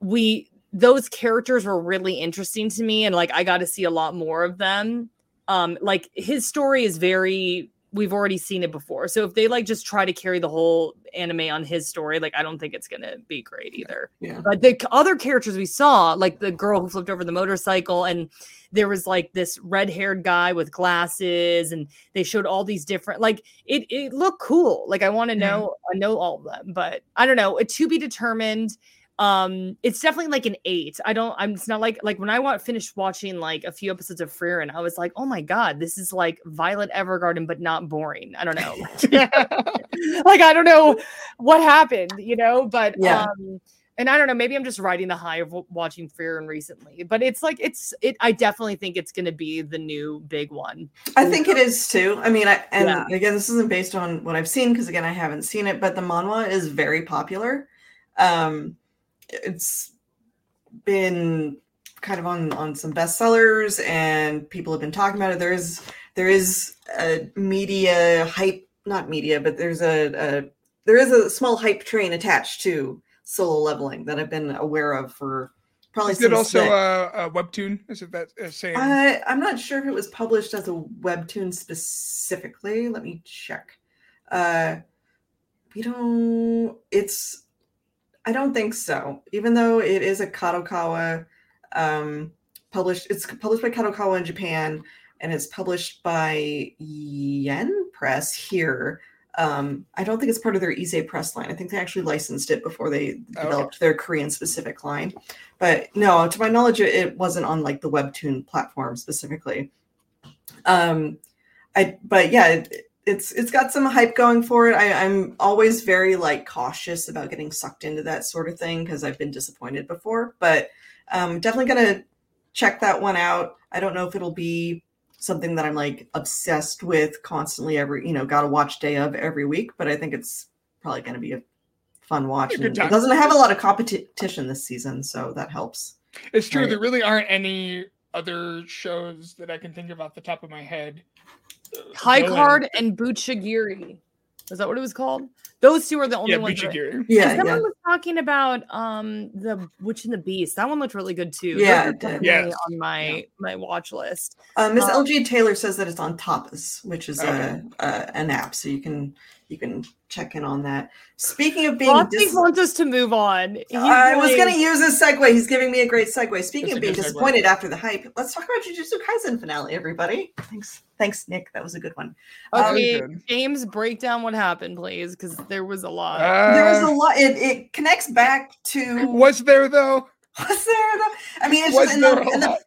S4: we those characters were really interesting to me and like I got to see a lot more of them. Um like his story is very we've already seen it before. So if they like just try to carry the whole anime on his story, like I don't think it's going to be great either.
S1: Yeah.
S4: But the other characters we saw, like the girl who flipped over the motorcycle and there was like this red-haired guy with glasses and they showed all these different like it it looked cool. Like I want to know I know all of them, but I don't know, it to be determined um it's definitely like an eight i don't i'm it's not like like when i want finished watching like a few episodes of Frieren i was like oh my god this is like violet evergarden but not boring i don't know (laughs) (laughs) like i don't know what happened you know but yeah. um and I don't know, maybe I'm just riding the high of watching Frieren recently, but it's like it's it. I definitely think it's going to be the new big one.
S1: I think it is too. I mean, I, and yeah. again, this isn't based on what I've seen because again, I haven't seen it, but the manhwa is very popular. Um, it's been kind of on on some bestsellers and people have been talking about it. There is there is a media hype not media but there's a, a there is a small hype train attached to solo leveling that i've been aware of for probably
S3: is it also a, a, webtoon? Is it that uh, same?
S1: I, i'm not sure if it was published as a webtoon specifically. Let me check. Uh we don't it's I don't think so. Even though it is a Kadokawa um, published, it's published by Kadokawa in Japan and it's published by Yen Press here. Um, I don't think it's part of their Ize Press line. I think they actually licensed it before they developed okay. their Korean specific line. But no, to my knowledge, it wasn't on like the Webtoon platform specifically. Um, I but yeah, it, it's it's got some hype going for it. I, am always very like cautious about getting sucked into that sort of thing because I've been disappointed before. But um, definitely gonna check that one out. I don't know if it'll be something that I'm like obsessed with constantly every you know got to watch day of every week. But I think it's probably gonna be a fun watch. it doesn't have a lot of competition this season, so that helps.
S3: It's true. Right. There really aren't any other shows that I can think of off the top of my head
S4: High Card and Buchigiri. Is that what it was called? Those two are the only
S3: Yeah,
S4: ones. that-
S3: Bichigiri.
S1: Yeah,
S4: someone
S1: yeah.
S4: was talking about um the Witch and the Beast. That one looked really good too. Those
S1: Yeah, it did.
S3: Yes.
S4: on my my watch list.
S1: Uh, Miss
S4: Um,
S1: LG Taylor says that it's on Tapas, which is
S3: Okay.
S1: a, a an app, so you can you can check in on that. Speaking of being,
S4: Rothstein
S1: dis-
S4: wants us to move on. He's
S1: I was going to use this segue. He's giving me a great segue. Speaking
S3: It's
S1: of being
S3: good segue.
S1: disappointed after the hype, let's talk about Jujutsu Kaisen finale, everybody. Thanks, thanks, Nick. That was a good one. Um,
S4: Okay,
S3: good.
S4: James, break down what happened, please, because there was a lot.
S1: there was
S3: Uh,
S1: a lot. It, it connects back to
S3: was there though?
S1: was there? The, I mean, it's
S3: Was
S1: just in
S3: there
S1: the,
S3: a
S1: in the
S3: lot?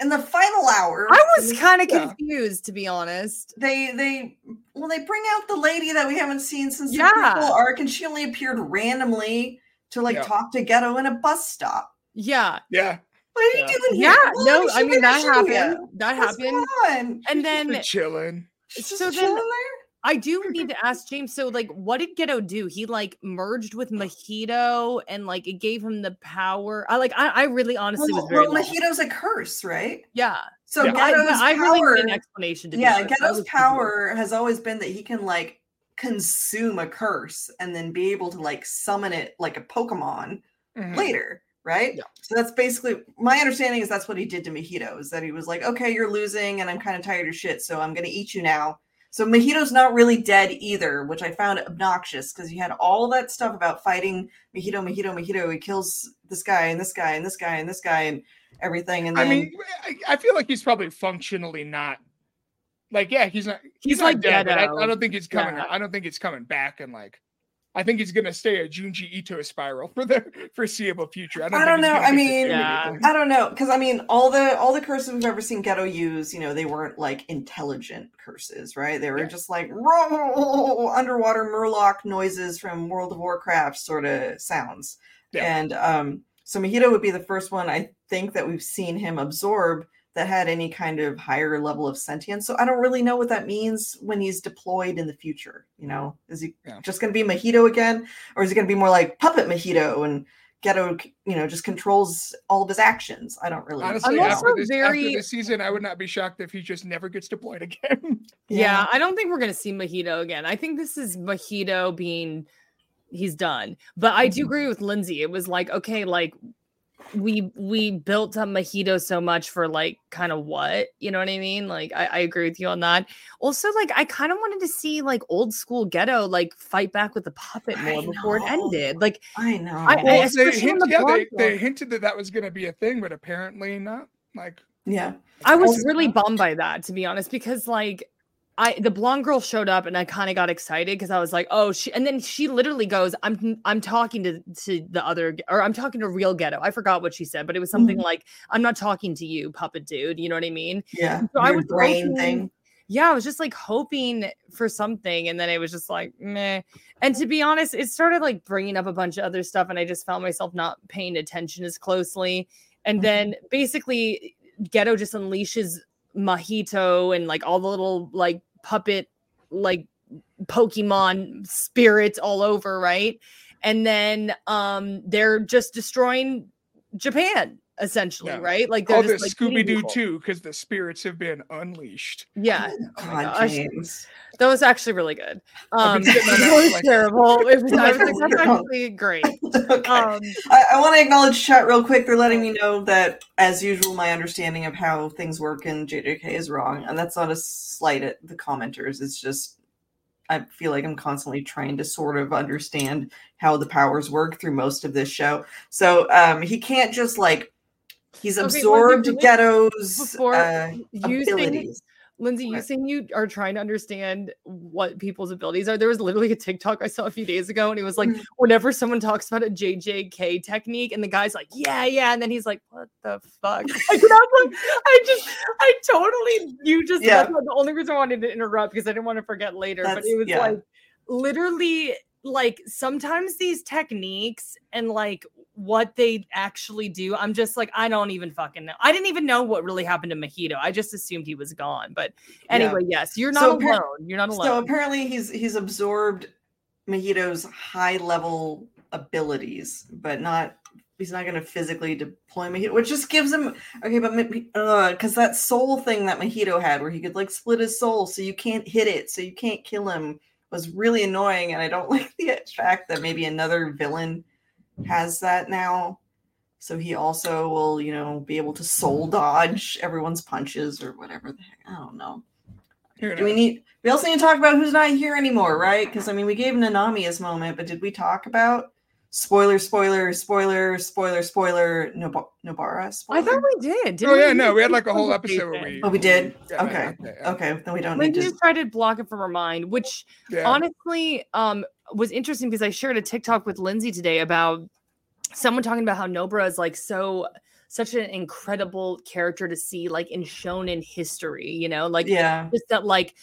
S1: In the final hour.
S4: I was kind of
S3: Yeah.
S4: confused, to be honest.
S1: they they well they bring out the lady that we haven't seen since
S4: Yeah.
S1: the prequel arc, and she only appeared randomly to like
S3: Yeah.
S1: talk to Geto in a bus stop.
S3: Yeah.
S4: Yeah,
S1: What are you
S3: Yeah.
S1: doing
S4: yeah.
S1: here?
S4: No, I mean that
S1: a show
S4: happened. That
S1: What's
S4: happened.
S1: on?
S4: And then
S3: Just chilling.
S1: She's just
S4: so then-
S1: chilling there.
S4: I do need (laughs) to ask James. So, like, what did Geto do? He like merged with Mahito, and like it gave him the power. I like. I, I really honestly
S1: Well,
S4: was very.
S1: well,
S4: lost.
S1: Mahito's a curse, right?
S4: Yeah,
S1: So
S3: Yeah.
S1: Geto's
S4: but I
S1: power,
S4: really need an explanation. To
S1: yeah.
S4: Geto's
S1: power has always been that he can like consume a curse and then be able to like summon it like a Pokemon
S3: Mhm.
S1: later, right?
S3: Yeah.
S1: So that's basically my understanding is that's what he did to Mahito is that he was like, okay, you're losing and I'm kind of tired of shit, so I'm gonna eat you now. So Mahito's not really dead either, which I found obnoxious because you had all that stuff about fighting Mahito, Mahito, Mahito. He kills this guy and this guy and this guy and this guy and everything. And
S3: I mean, I, I feel like he's probably functionally not. Like, yeah, he's not. He's,
S4: He's
S3: not
S4: like
S3: dead. But I, I don't think he's coming.
S4: Yeah.
S3: I don't think he's coming back. And like, I think he's gonna stay a Junji Ito spiral (laughs) for the foreseeable future. I don't,
S1: I don't know. I mean-
S4: Yeah.
S1: I don't know because I mean all the all the curses we've ever seen Geto use, you know, they weren't like intelligent curses, right? They were
S3: Yeah.
S1: just like "Roar," underwater murloc noises from World of Warcraft sort of sounds.
S3: Yeah.
S1: And um, so Mahito would be the first one I think that we've seen him absorb that had any kind of higher level of sentience. So I don't really know what that means when he's deployed in the future. You know, is he
S3: Yeah.
S1: just going to be Mahito again, or is he going to be more like Puppet Mahito and Geto, you know, just controls all of his actions? I don't really.
S3: Honestly,
S4: I'm
S1: know.
S3: after
S4: also
S3: this,
S4: very-
S3: after this season, I would not be shocked if he just never gets deployed again. (laughs)
S4: Yeah. I don't think we're gonna see Mahito again. I think this is Mahito being he's done. But I do
S1: Mhm.
S4: agree with Lynzee. It was like, okay, like we we built up Mahito so much for like kind of what? You know what I mean? Like I, I agree with you on that. Also, like I kind of wanted to see like old school geto like fight back with the puppet more before it ended. Like
S1: I know.
S4: I-
S3: Well, they,
S4: especially in
S3: hint,
S4: the
S3: yeah, they, they hinted that that was going to be a thing, but apparently not. Like,
S1: yeah.
S4: I was really bummed by that, to be honest, because like I the blonde girl showed up and I kind of got excited because I was like, oh, she and then she literally goes, I'm I'm talking to to the other or I'm talking to real geto. I forgot what she said, but it was something like, I'm not talking to you, puppet dude. You know what I mean?
S1: Yeah.
S4: So I was
S1: brain
S4: hoping-
S1: thing.
S4: Yeah, I was just like hoping for something, and then it was just like meh. And to be honest, it started like bringing up a bunch of other stuff, and I just found myself not paying attention as closely. And
S1: Mhm.
S4: then basically, Geto just unleashes Mahito and like all the little like puppet like Pokemon spirits all over, right? And then um they're just destroying Japan essentially,
S3: Yeah.
S4: right? Like they're
S3: all
S4: just
S3: this
S4: like,
S3: Scooby Doo too, because the spirits have been unleashed.
S4: Yeah.
S1: Oh,
S4: Oh
S1: God,
S4: gosh. That was actually really good. Um,
S3: been sitting on
S4: it
S3: that
S4: was
S3: like-
S4: terrible. It was, (laughs) I was like,
S1: You're
S4: that's actually great. (laughs)
S1: okay.
S4: Um,
S1: I, I want to acknowledge chat real quick. They're letting me know that, as usual, my understanding of how things work in JJK is wrong, and that's not a slight at the commenters. It's just I feel like I'm constantly trying to sort of understand how the powers work through most of this show. So um, he can't just like he's
S4: Okay, Lynzee,
S1: absorbed
S4: really-
S1: Geto's
S4: before
S1: uh,
S4: you
S1: abilities.
S4: Lynzee, you
S1: What?
S4: saying you are trying to understand what people's abilities are. There was literally a TikTok I saw a few days ago, and it was like
S1: Mhm.
S4: whenever someone talks about a JJK technique, and the guy's like, "Yeah, yeah," and then he's like, "What the fuck?" (laughs) Like, I'm like, I just, I totally, you just.
S1: Yeah.
S4: That's the only reason I wanted to interrupt because I didn't want to forget later. but it was
S1: yeah.
S4: like literally like sometimes these techniques and like what they actually do i'm just like i don't even fucking know i didn't even know what really happened to Mahito. i just assumed he was gone but
S1: Yeah.
S4: anyway yes you're not
S1: So
S4: alone you're not alone.
S1: So apparently he's he's absorbed Mahito's high level abilities, but not he's not going to physically deploy Mahito, which just gives him okay, but because that soul thing that Mahito had, where he could like split his soul, so you can't hit it, so you can't kill him was really annoying, and I don't (laughs) like the fact that maybe another villain has that now. So he also will, you know, be able to soul dodge everyone's punches or whatever the heck. I don't know. Do we need? We also need to talk about who's not here anymore, right? Because I mean, we gave Nanami his moment, but did we talk about spoiler, spoiler, spoiler, spoiler, spoiler, Nob- Nobara?
S4: I thought we did. didn't
S3: Oh yeah,
S4: we?
S3: no, we had like a whole episode where we.
S1: Oh, we did?
S3: Yeah,
S1: Okay.
S3: yeah,
S1: Okay, then we don't
S4: Lynzee
S1: need to.
S4: just tried to block it from her mind, which
S3: yeah.
S4: honestly um was interesting because I shared a TikTok with Lynzee today about someone talking about how Nobara is like so such an incredible character to see like in shonen history, you know, like
S1: Yeah,
S4: just that like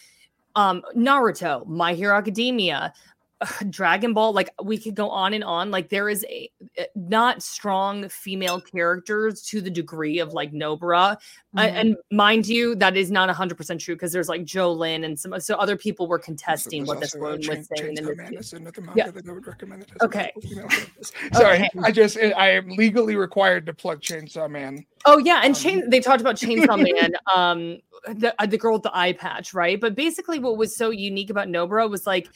S4: um Naruto, My Hero Academia, (sighs) Dragon Ball, like we could go on and on. Like there is a eh, not strong female characters to the degree of like Nobara. Uh,
S1: Mhm.
S4: and mind you, that is not 100% true because there's like Jolyne and some so other people were contesting what this
S3: uh,
S4: was saying. In this
S3: Man
S4: case.
S3: is another manga
S4: Yeah.
S3: that I would recommend. That has
S4: Okay.
S3: multiple female characters. (laughs) Sorry,
S4: Okay.
S3: I just I am legally required to plug Chainsaw Man.
S4: Oh yeah, and
S3: Um,
S4: chain they talked about Chainsaw (laughs) Man, um, the uh, the girl with the eye patch, right? But basically, what was so unique about Nobara was like,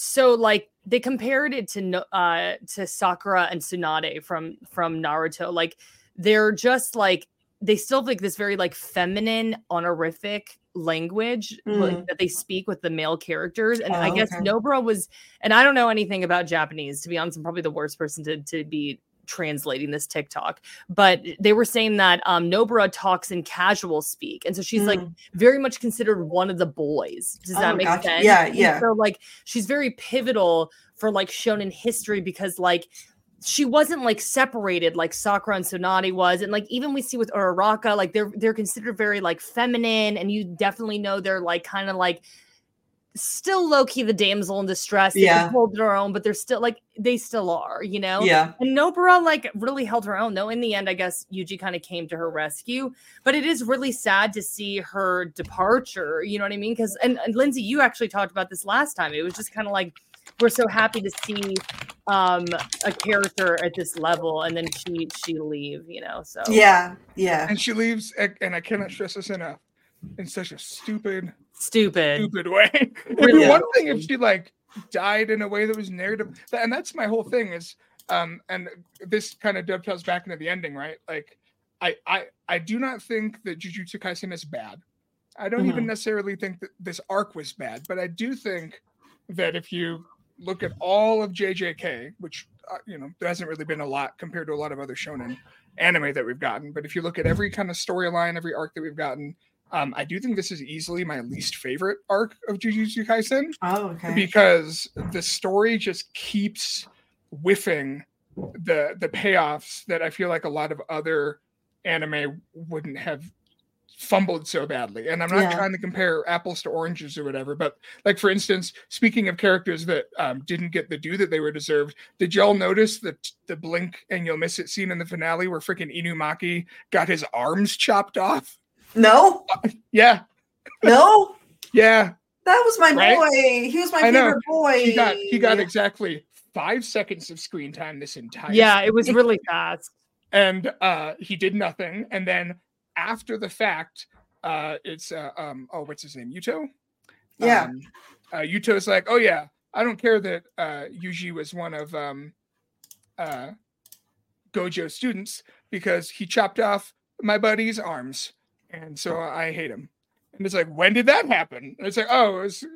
S4: so like they compared it to uh to Sakura and Tsunade from from Naruto. Like they're just like they still have like this very like feminine honorific language like,
S1: Mm.
S4: that they speak with the male characters and i
S1: Oh,
S4: guess
S1: okay.
S4: nobara was and i don't know anything about japanese to be honest i'm probably the worst person to, to be translating this tiktok but they were saying that um nobara talks in casual speak and so she's like
S1: Mm.
S4: very much considered one of the boys does that
S1: Oh,
S4: make
S1: gotcha.
S4: sense
S1: Yeah,
S4: And
S1: yeah.
S4: so like she's very pivotal for like shonen history because like she wasn't like separated like Sakura and Tsunade was, and like even we see with Uraraka, like they're they're considered very like feminine, and you definitely know they're like kind of like still low key the damsel in distress. They
S1: Yeah.
S4: can hold their own, but they're still like they still are, you know.
S1: yeah,
S4: And Nobara like really held her own, though. In the end, I guess Yuji kind of came to her rescue. But it is really sad to see her departure. You know what I mean? Because and, and Lynzee, you actually talked about this last time. It was just kind of like we're so happy to see um a character at this level, and then she she leave. You know, so
S1: yeah, yeah.
S3: And she leaves, and I cannot stress this enough, in such a stupid,
S4: stupid.
S3: stupid way. (laughs) It'd
S4: Really
S3: be one thing if she like died in a way that was narrative, and that's my whole thing is, um, and this kind of dovetails back into the ending, right? Like, I, I, I do not think that Jujutsu Kaisen is bad. I don't even necessarily think that this arc was bad, but I do think that if you look at all of JJK, which uh, you know there hasn't really been a lot compared to a lot of other shonen anime that we've gotten, but if you look at every kind of storyline, every arc that we've gotten, um, I do think this is easily my least favorite arc of Jujutsu Kaisen
S1: Oh, okay.
S3: because the story just keeps whiffing the the payoffs that I feel like a lot of other anime wouldn't have fumbled so badly. And I'm not
S1: Yeah.
S3: trying to compare apples to oranges or whatever, but like for instance, speaking of characters that um, didn't get the due that they were deserved, did y'all notice that the blink and you'll miss it scene in the finale where freaking Inumaki got his arms chopped off?
S1: No,
S3: Yeah,
S1: no,
S3: yeah.
S1: that was my
S3: Right?
S1: boy. He was my
S3: I know.
S1: favorite boy.
S3: He got he got exactly five seconds of screen time this entire
S4: Yeah, it was really fast.
S3: and uh he did nothing and then after the fact uh it's uh, um oh what's his name yuta
S1: Yeah.
S3: um, uh yuta's like oh yeah i don't care that uh yuji was one of um uh gojo students because he chopped off my buddy's arms and so i hate him and it's like when did that happen and it's like oh it was (laughs)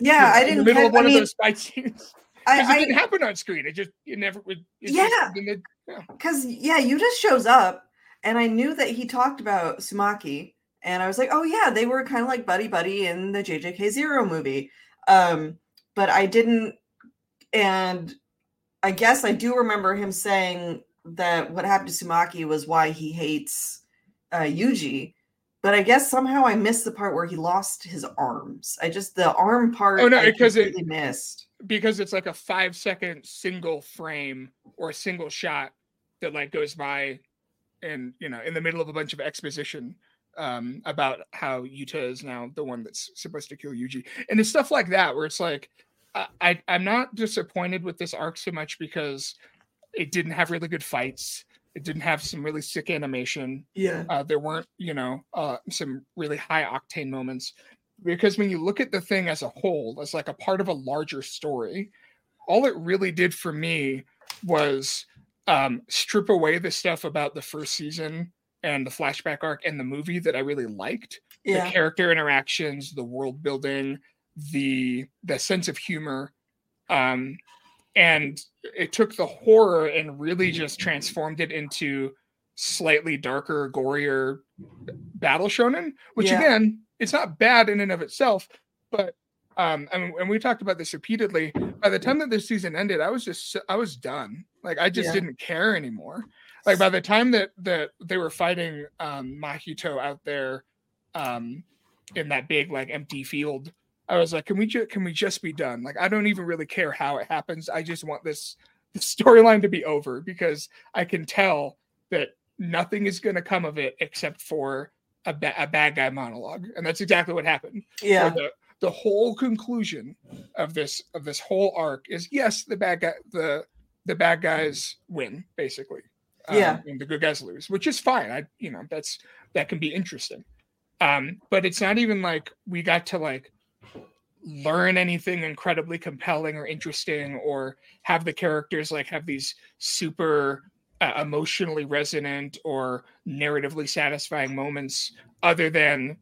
S1: Yeah, I didn't.
S3: the middle of one
S1: I
S3: of those fight scenes because it
S1: I,
S3: didn't happen on screen it just it never would
S1: Yeah.
S3: yeah.
S1: because yeah, you just shows up, and I knew that he talked about Sumaki, and I was like, oh yeah, they were kind of like buddy buddy in the JJK Zero movie, um, but I didn't, and I guess I do remember him saying that what happened to Sumaki was why he hates uh, Yuji. But I guess somehow I missed the part where he lost his arms. I just the arm part.
S3: Oh, no,
S1: I
S3: because it-
S1: missed.
S3: because it's like a five second single frame or a single shot that like goes by and you know in the middle of a bunch of exposition um about how Yuta is now the one that's supposed to kill Yuji and it's stuff like that where it's like I, I I'm not disappointed with this arc so much because it didn't have really good fights it didn't have some really sick animation
S1: Yeah.
S3: uh, there weren't you know uh, some really high octane moments because when you look at the thing as a whole, as like a part of a larger story, all it really did for me was um, strip away the stuff about the first season and the flashback arc and the movie that I really liked.
S1: Yeah.
S3: The character interactions, the world building, the the sense of humor. Um, and it took the horror and really just transformed it into slightly darker, gorier battle shonen, which
S1: Yeah.
S3: again, it's not bad in and of itself, but um, I mean, and we talked about this repeatedly. By the time that this season ended, I was just I was done. Like I just
S1: Yeah.
S3: didn't care anymore. Like by the time that that they were fighting um, Mahito out there um, in that big like empty field, I was like, can we just can we just be done? Like I don't even really care how it happens. I just want this, this storyline to be over because I can tell that nothing is going to come of it except for a, ba- a bad guy monologue, and that's exactly what happened.
S1: Yeah.
S3: The the whole conclusion of this of this whole arc is yes, the bad guy the the bad guys win basically. Um,
S1: Yeah.
S3: and the good guys lose, which is fine. I you know that's that can be interesting. Um, but it's not even like we got to like learn anything incredibly compelling or interesting or have the characters like have these super uh, emotionally resonant or narratively satisfying moments other than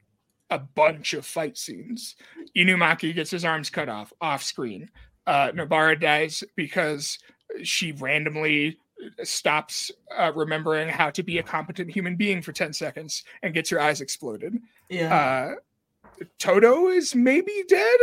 S3: a bunch of fight scenes. Inumaki gets his arms cut off off screen. Uh, Nobara dies because she randomly stops uh, remembering how to be a competent human being for 10 seconds and gets her eyes exploded.
S1: Yeah.
S3: Uh, Todo is maybe dead.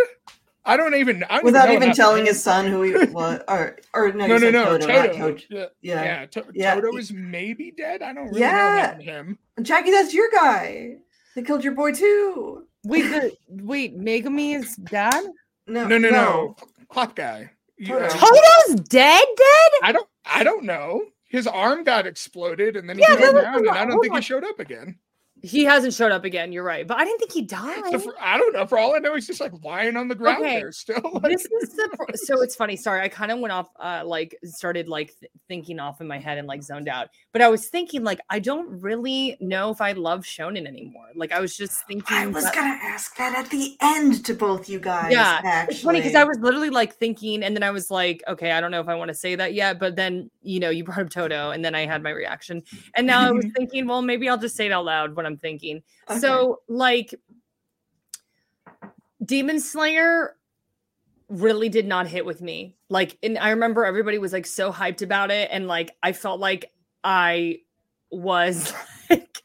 S3: I don't even I don't
S1: Without
S3: know
S1: even telling his son who he (laughs) was, or or no,
S3: no, no, no,
S1: Todo,
S3: Todo.
S1: not Coach.
S3: Yeah,
S1: Yeah.
S3: yeah. To-
S1: Yeah.
S3: Todo is maybe dead. I don't really
S1: Yeah.
S3: know him.
S1: Jacki, that's your guy. They killed your boy too.
S4: Wait, the wait, Megumi's dad?
S1: No,
S3: No, no, no. Clock guy. You-
S1: Todo.
S3: uh,
S4: Todo's dead, dead?
S3: I don't. I don't know. His arm got exploded, and then he
S4: Yeah,
S3: came
S4: that
S3: down, and I don't
S4: oh
S3: think
S4: my-
S3: he showed up again.
S4: He hasn't showed up again. You're right, but I didn't think he died.
S3: So for, I don't know. For all I know, he's just like lying on the ground
S4: Okay.
S3: there still. (laughs) Like,
S4: this is the (laughs) pro- so it's funny sorry i kind of went off uh like started like th- thinking off in my head and like zoned out but i was thinking like i don't really know if i love shonen anymore like i was just thinking
S1: I was
S4: that-
S1: gonna ask that at the end to both you guys.
S4: Yeah,
S1: actually.
S4: it's funny because i was literally like thinking and then i was like okay i don't know if i want to say that yet but then you know you brought up todo and then i had my reaction and now i was (laughs) thinking well maybe i'll just say it out loud what i'm thinking
S1: Okay.
S4: so like demon slayer really did not hit with me. Like, and I remember everybody was like so hyped about it, and like I felt like I was (laughs) like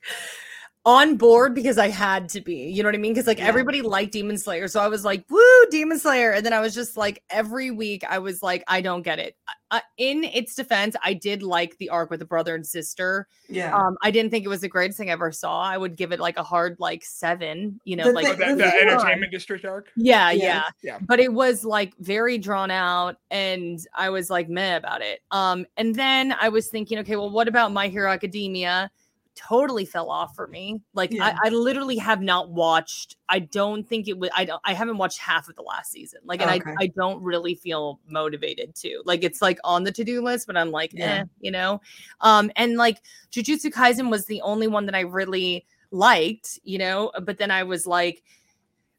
S4: on board because I had to be. You know what I mean? Because like
S1: Yeah.
S4: everybody liked Demon Slayer, so I was like, "Woo, Demon Slayer!" And then I was just like, every week I was like, I don't get it. Uh, in its defense, I did like the arc with the brother and sister.
S1: yeah.
S4: Um, I didn't think it was the greatest thing I ever saw. I would give it like a hard like seven. You know,
S1: The
S4: like
S1: thing-
S3: the, the
S1: thing (laughs)
S3: entertainment district arc.
S4: yeah,
S1: Yeah.
S4: yeah,
S3: Yeah.
S4: But it was like very drawn out, and I was like meh about it. Um, and then I was thinking, okay, well, what about My Hero Academia? Totally fell off for me. Like
S1: Yeah.
S4: I, I literally have not watched. I don't think it would. I don't. I haven't watched half of the last season. Like, and
S1: Okay.
S4: I, I don't really feel motivated to. Like, it's like on the to do list, but I'm like,
S1: Yeah.
S4: eh, you know. Um, and like Jujutsu Kaisen was the only one that I really liked, you know. But then I was like,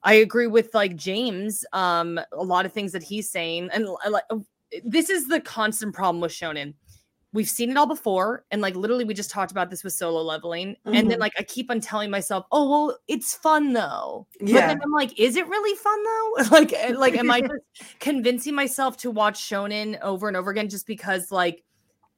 S4: I agree with like James, um, a lot of things that he's saying, and like uh, this is the constant problem with shonen. We've seen it all before, and like literally, we just talked about this with solo leveling, and then
S1: Mhm.
S4: like I keep on telling myself, "Oh well, it's fun though." But
S1: Yeah.
S4: then I'm like, "Is it really fun though?" (laughs) like, eh, like, am I (laughs) just convincing myself to watch shonen over and over again just because like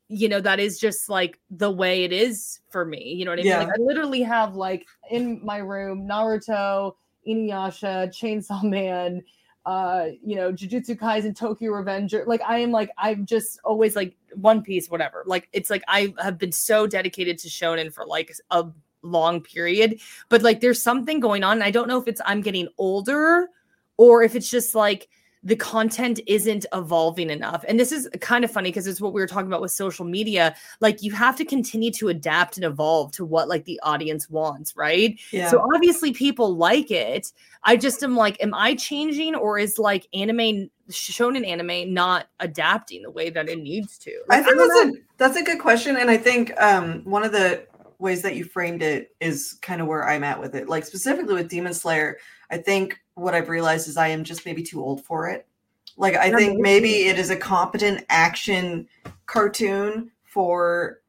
S4: you know that is just like the way it is for me you know what i mean like
S1: Yeah.
S4: i literally have like in my room naruto inuyasha chainsaw man uh you know jujutsu kaisen tokyo revenger. Like i am like i'm just always like one piece whatever. Like it's like i have been so dedicated to shonen for like a long period. But like there's something going on and i don't know if it's i'm getting older or if it's just like the content isn't evolving enough. And this is kind of funny because it's what we were talking about with social media. Like you have to continue to adapt and evolve to what like the audience wants, right?
S1: yeah.
S4: So obviously people like it. I just am like, am I changing or is like anime shonen anime not adapting the way that it needs to?
S1: I think
S4: don't
S1: that's
S4: know.
S1: a that's a good question, and I think um, one of the ways that you framed it is kind of where I'm at with it. Like specifically with Demon Slayer, I think what I've realized is I am just maybe too old for it. Like I think maybe it is a competent action cartoon for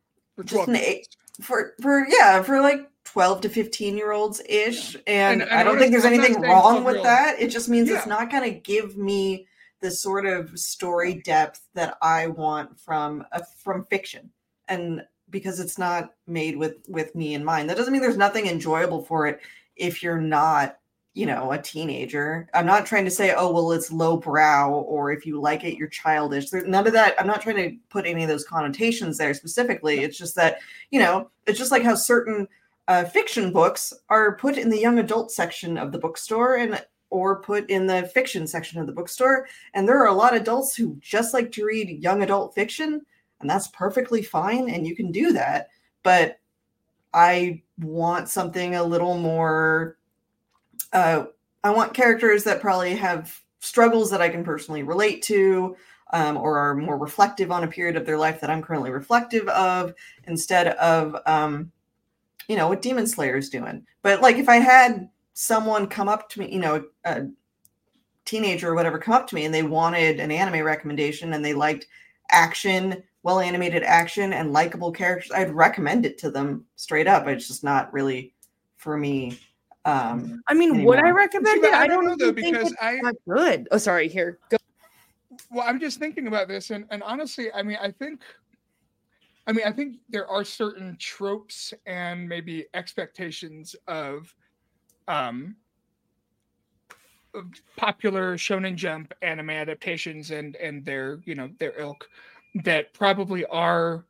S1: just an eight, for for yeah for like 12 to 15 year olds ish and, and, and, i don't think there's anything wrong with real. that. It just means yeah. it's not going to give me the sort of story depth that i want from a, from fiction. And because it's not made with with me in mind. That doesn't mean there's nothing enjoyable for it if you're not you know a teenager. I'm not trying to say oh well it's lowbrow or if you like it you're childish. There's none of that i'm not trying to put any of those connotations there specifically. It's just that you know it's just like how certain uh, fiction books are put in the young adult section of the bookstore and or put in the fiction section of the bookstore and there are a lot of adults who just like to read young adult fiction and that's perfectly fine and you can do that but i want something a little more uh, I want characters that probably have struggles that I can personally relate to, um, or are more reflective on a period of their life that I'm currently reflective of, instead of, um, you know, what Demon Slayer is doing. But like, if I had someone come up to me, you know, a teenager or whatever, come up to me and they wanted an anime recommendation and they liked action, well animated action, and likable characters, I'd recommend it to them straight up. It's just not really for me um,
S4: I mean, anymore. would I recommend it? I, I don't know though because I not good. Oh, sorry. Here, go.
S3: Well, I'm just thinking about this, and and honestly, I mean, I think, I mean, I think there are certain tropes and maybe expectations of, um, of popular Shonen Jump anime adaptations and and their you know their ilk that probably are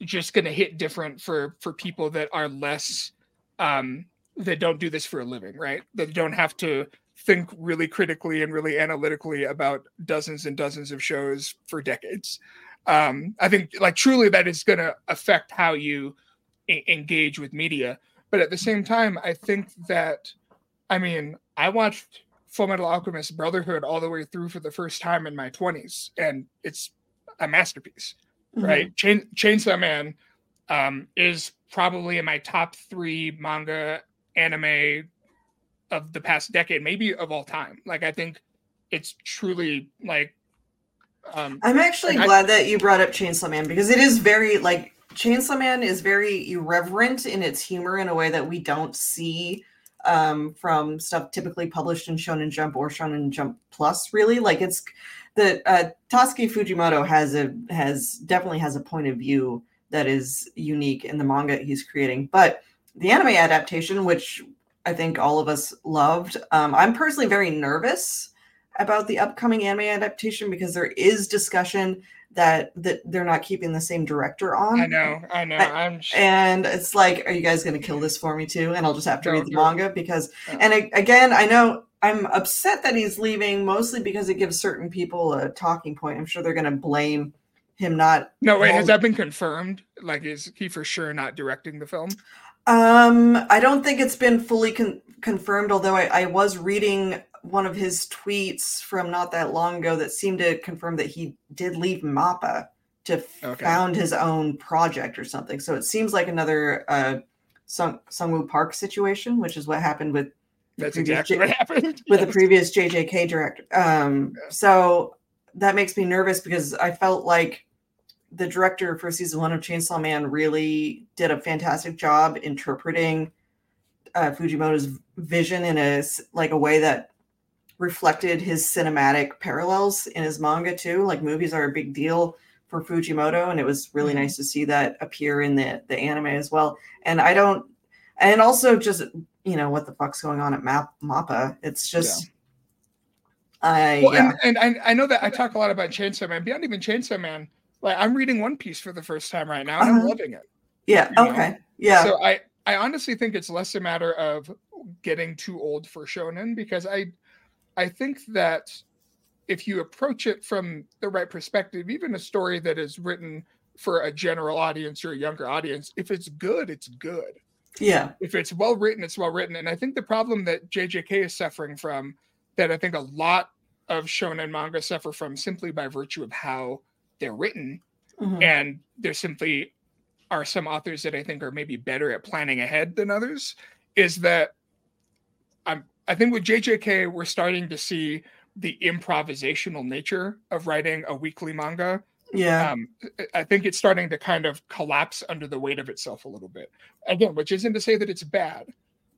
S3: just going to hit different for for people that are less um that don't do this for a living, right? That don't have to think really critically and really analytically about dozens and dozens of shows for decades. Um, I think, like, truly, that is going to affect how you I- engage with media. But at the same time, I think that, I mean, I watched Full Metal Alchemist Brotherhood all the way through for the first time in my 20s, and it's a masterpiece, mm-hmm. right? Chain- Chainsaw Man um, is probably in my top three manga anime of the past decade, maybe of all time. Like I think it's truly like
S1: um I'm actually glad I, that you brought up Chainsaw Man because it is very like Chainsaw Man is very irreverent in its humor in a way that we don't see um from stuff typically published in Shonen Jump or Shonen Jump Plus really like it's the uh Tatsuki Fujimoto has a has definitely has a point of view that is unique in the manga he's creating but the anime adaptation, which I think all of us loved. Um, I'm personally very nervous about the upcoming anime adaptation because there is discussion that that they're not keeping the same director on.
S3: I know, I know. I'm
S1: and it's like, are you guys going to kill this for me too? And I'll just have to read the manga because. And I, again, I know I'm upset that he's leaving, mostly because it gives certain people a talking point. I'm sure they're going to blame him not.
S3: No, wait, has that been confirmed? Like, is he for sure not directing the film?
S1: Um, I don't think it's been fully con- confirmed, although I, I was reading one of his tweets from not that long ago that seemed to confirm that he did leave MAPPA to okay. found his own project or something. So it seems like another uh, Sung Sunghoo Park situation, which is what happened with
S3: that's exactly J- what happened (laughs)
S1: with yes. the previous JJK director. Um, yeah. So that makes me nervous because I felt like the director for season one of Chainsaw Man really did a fantastic job interpreting uh, Fujimoto's vision in a like a way that reflected his cinematic parallels in his manga too. Like movies are a big deal for Fujimoto, and it was really mm-hmm. nice to see that appear in the the anime as well. And I don't, and also just you know what the fuck's going on at Map Mappa? It's just. Yeah. I,
S3: well, yeah. and, and I, I know that I talk a lot about Chainsaw Man. Beyond even Chainsaw Man, like I'm reading One Piece for the first time right now, and uh-huh. I'm loving it.
S1: Yeah. Okay. Know? Yeah.
S3: So I I honestly think it's less a matter of getting too old for shonen because I I think that if you approach it from the right perspective, even a story that is written for a general audience or a younger audience, if it's good, it's good.
S1: Yeah.
S3: If it's well written, it's well written. And I think the problem that JJK is suffering from, that I think a lot of shonen manga suffer from simply by virtue of how they're written mm-hmm. and there simply are some authors that i think are maybe better at planning ahead than others is that i'm I think with JJK, we're starting to see the improvisational nature of writing a weekly manga.
S1: Yeah.
S3: Um, I think it's starting to kind of collapse under the weight of itself a little bit. Again, which isn't to say that it's bad,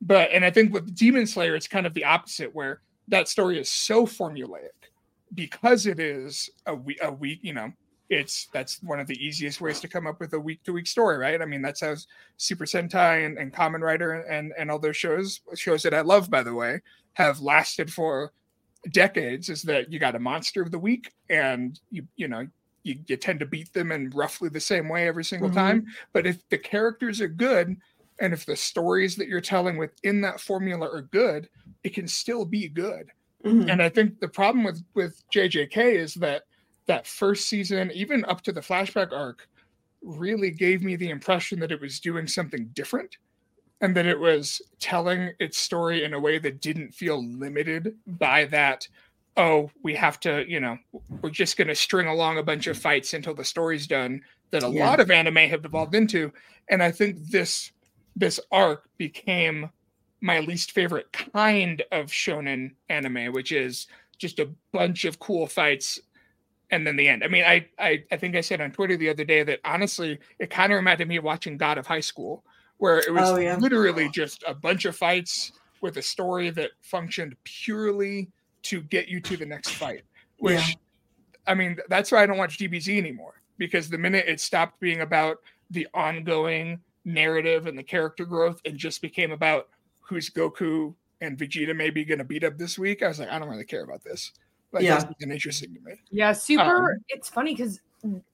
S3: but and I think with Demon Slayer, it's kind of the opposite, where that story is so formulaic because it is a week, a week, you know, it's that's one of the easiest ways to come up with a week to week story, right? I mean, that's how Super Sentai and, and Kamen Rider and and all those shows shows that I love, by the way, have lasted for decades. Is that you got a monster of the week, and you you know you, you tend to beat them in roughly the same way every single mm-hmm. time. But if the characters are good, and if the stories that you're telling within that formula are good, it can still be good. Mm-hmm. And I think the problem with with JJK is that that first season, even up to the flashback arc, really gave me the impression that it was doing something different and that it was telling its story in a way that didn't feel limited by that oh we have to you know we're just going to string along a bunch of fights until the story's done that a yeah. lot of anime have evolved into and i think this this arc became my least favorite kind of shonen anime which is just a bunch of cool fights and then the end. I mean, I, I I think I said on Twitter the other day that honestly, it kind of reminded me of watching God of High School, where it was oh, yeah. literally just a bunch of fights with a story that functioned purely to get you to the next fight. Which, yeah. I mean, that's why I don't watch DBZ anymore because the minute it stopped being about the ongoing narrative and the character growth and just became about who's Goku and Vegeta maybe going to beat up this week, I was like, I don't really care about this. Like, yeah, that's interesting to me.
S4: Yeah, super. Um, it's funny because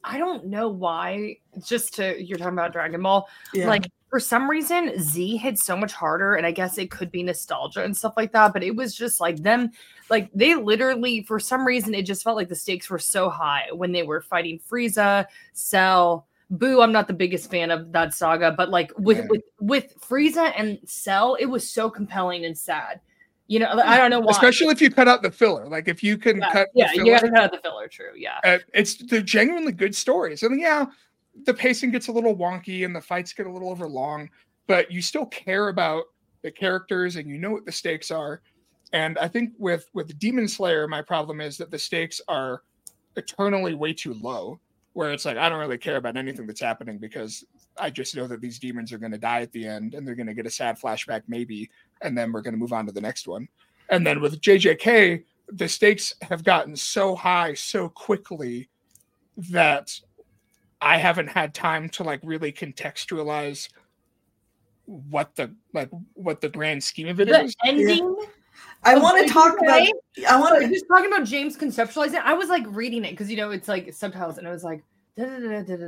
S4: I don't know why. Just to you're talking about Dragon Ball, yeah. like for some reason Z hit so much harder, and I guess it could be nostalgia and stuff like that. But it was just like them, like they literally for some reason it just felt like the stakes were so high when they were fighting Frieza, Cell. Boo, I'm not the biggest fan of that saga, but like with with with Frieza and Cell, it was so compelling and sad you know, I don't know why.
S3: Especially if you cut out the filler. Like if you can
S4: yeah,
S3: cut.
S4: Yeah, you got to cut out the filler. True. Yeah.
S3: Uh, it's they're genuinely good stories, and yeah, the pacing gets a little wonky and the fights get a little overlong, but you still care about the characters and you know what the stakes are. And I think with with Demon Slayer, my problem is that the stakes are eternally way too low. Where it's like I don't really care about anything that's happening because I just know that these demons are going to die at the end and they're going to get a sad flashback maybe and then we're going to move on to the next one. And then with JJK, the stakes have gotten so high so quickly that I haven't had time to like really contextualize what the like what the grand scheme of it
S4: the
S3: is.
S4: Ending.
S1: I want to talk about. I want
S4: to just talking about James conceptualizing. I was like reading it because you know it's like subtitles, and I was like da da da da da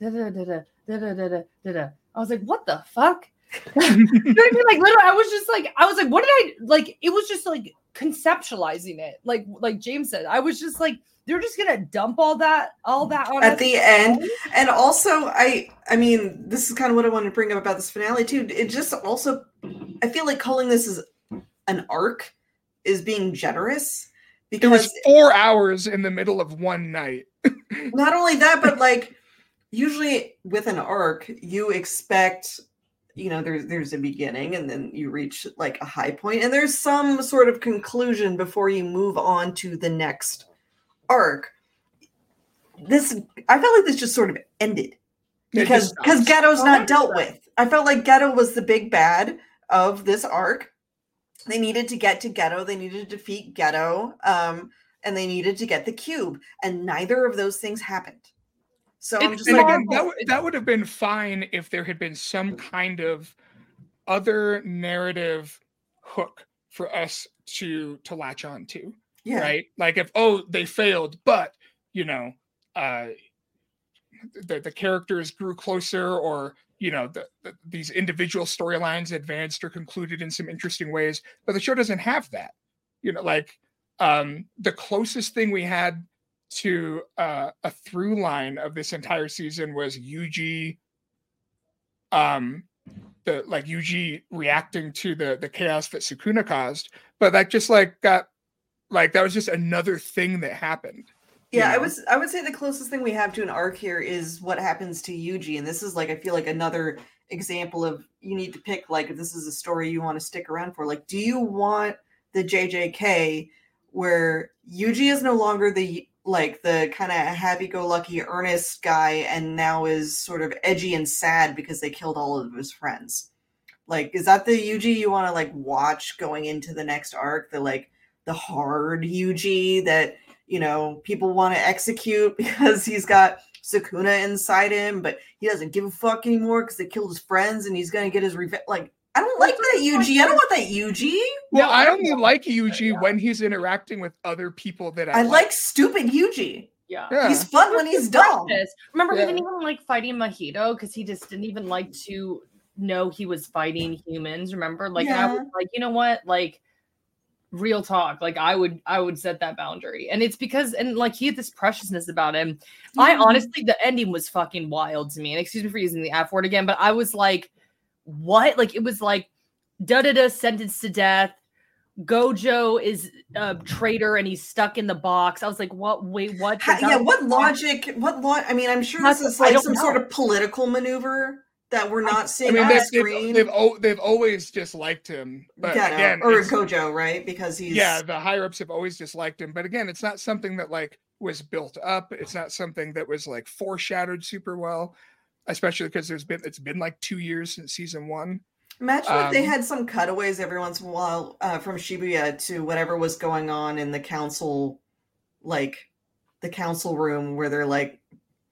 S4: da da da da da da da da. I was like, what the fuck? (laughs) you know I mean? Like literally, I was just like, I was like, what did I like? It was just like conceptualizing it, like like James said. I was just like, they're just gonna dump all that, all that on
S1: at the end. And also, I I mean, this is kind of what I wanted to bring up about this finale too. It just also, I feel like calling this is an arc is being generous
S3: because it was four hours in the middle of one night. (laughs)
S1: not only that, but like usually with an arc, you expect you know there's there's a beginning and then you reach like a high point and there's some sort of conclusion before you move on to the next arc. This i felt like this just sort of ended because because oh, not dealt with. I felt like geto was the big bad of this arc. They needed to get to geto they needed to defeat geto um and they needed to get the cube and neither of those things happened so I'm just
S3: like, again, that, that would have been fine if there had been some kind of other narrative hook for us to to latch on to. Yeah. Right. Like if oh they failed, but you know, uh the, the characters grew closer or you know the, the, these individual storylines advanced or concluded in some interesting ways but the show doesn't have that you know like um the closest thing we had to uh, a through line of this entire season was Yuji, um, the like Yuji reacting to the the chaos that Sukuna caused, but that just like got like that was just another thing that happened.
S1: Yeah, know? I was I would say the closest thing we have to an arc here is what happens to Yuji, and this is like I feel like another example of you need to pick like if this is a story you want to stick around for. Like, do you want the JJK where Yuji is no longer the like the kind of happy-go-lucky earnest guy and now is sort of edgy and sad because they killed all of his friends. Like is that the yuji you want to like watch going into the next arc? The like the hard yuji that you know people want to execute (laughs) because he's got sukuna inside him but he doesn't give a fuck anymore because they killed his friends and he's gonna get his revenge like I don't like that Yuji. I don't want that Yuji.
S3: Well, I only like Yuji when he's interacting with other people that I,
S1: I
S3: like.
S1: like stupid Yuji.
S4: Yeah.
S3: Yeah.
S1: He's fun when he's dumb.
S4: Remember,
S3: Yeah.
S4: he didn't even like fighting Mahito because he just didn't even like to know he was fighting humans. Remember, like and I was like, you know what, like real talk. Like I would, I would set that boundary, and it's because and like he had this preciousness about him. I mm-hmm. honestly, the ending was fucking wild to me. And excuse me for using the F word again, but I was like, what? Like it was like da da da sentenced to death. Gojo is a traitor and he's stuck in the box. I was like, what? Wait, what? That
S1: yeah, what logic? What lo- I mean, I'm sure
S4: That's-
S1: this is
S4: I
S1: like some sort
S4: know.
S1: of political maneuver that we're not
S3: I
S1: seeing
S3: mean,
S1: on
S3: they've,
S1: the screen.
S3: they've, they've, they've always disliked him, but
S1: yeah,
S3: again,
S1: or Gojo, right? Because he's
S3: yeah, the higher ups have always disliked him. But again, it's not something that like was built up. It's not something that was like foreshadowed super well, especially because there's been it's been like two years since season one.
S1: Imagine if they
S3: Um,
S1: had some cutaways every once in a while uh, from Shibuya to whatever was going on in the council, like the council room where they're like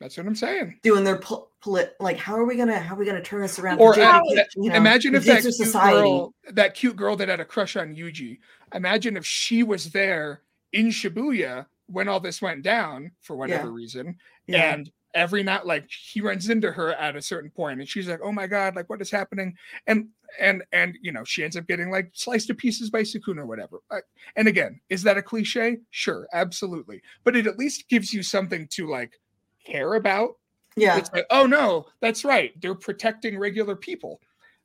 S3: That's what I'm saying.
S1: doing their pol- polit. Like, how are we gonna how are we gonna turn this around?
S3: Or uh,
S1: you know,
S3: imagine if that cute girl, that cute girl that had a crush on Yuji. Imagine if she was there in Shibuya when all this went down for whatever
S1: Yeah.
S3: reason,
S1: Yeah.
S3: and every night like he runs into her at a certain point and she's like oh my god like what is happening? And and and you know she ends up getting like sliced to pieces by sukuna or whatever. Uh, and again is that a cliche? Sure absolutely. But it at least gives you something to like care about.
S1: Yeah.
S3: it's like oh no that's right they're protecting regular people.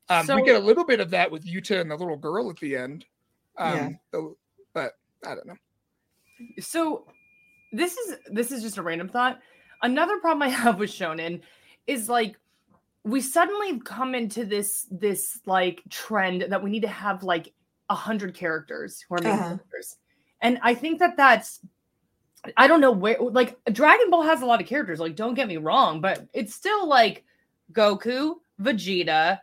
S3: Um we get a little bit of that with yuta and the little girl at the end. Um
S1: Yeah.
S3: but i don't know.
S4: So this is this is just a random thought another problem i (laughs) have with shonen is like we suddenly come into this this like trend that we need to have like a hundred characters who are main
S1: Uh-huh.
S4: characters. And i think that that's i don't know where like dragon ball has a lot of characters like don't get me wrong but it's still like goku vegeta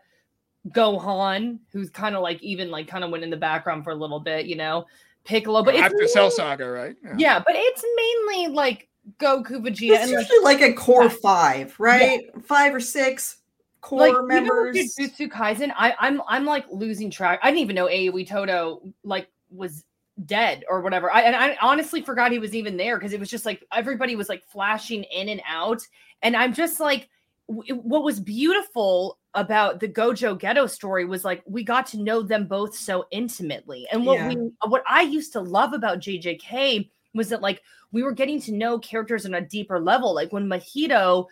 S4: gohan who's kind of like even like kind of went in the background for a little bit you know piccolo but it's
S3: after cell saga right?
S4: Yeah, but it's mainly like Goku, Vegeta,
S1: It's
S4: and like,
S1: usually like a core
S4: Yeah.
S1: five, right? Five or six core
S4: like
S1: members.
S4: with Jujutsu Kaisen. I, I'm I'm like losing track. I didn't even know Aoi Todo like was dead or whatever. I and I honestly forgot he was even there because it was just like everybody was like flashing in and out, and I'm just like, w- what was beautiful about the Gojo Geto story was like we got to know them both so intimately, and what
S1: Yeah.
S4: we what I used to love about JJK was that like we were getting to know characters on a deeper level. Like when Mahito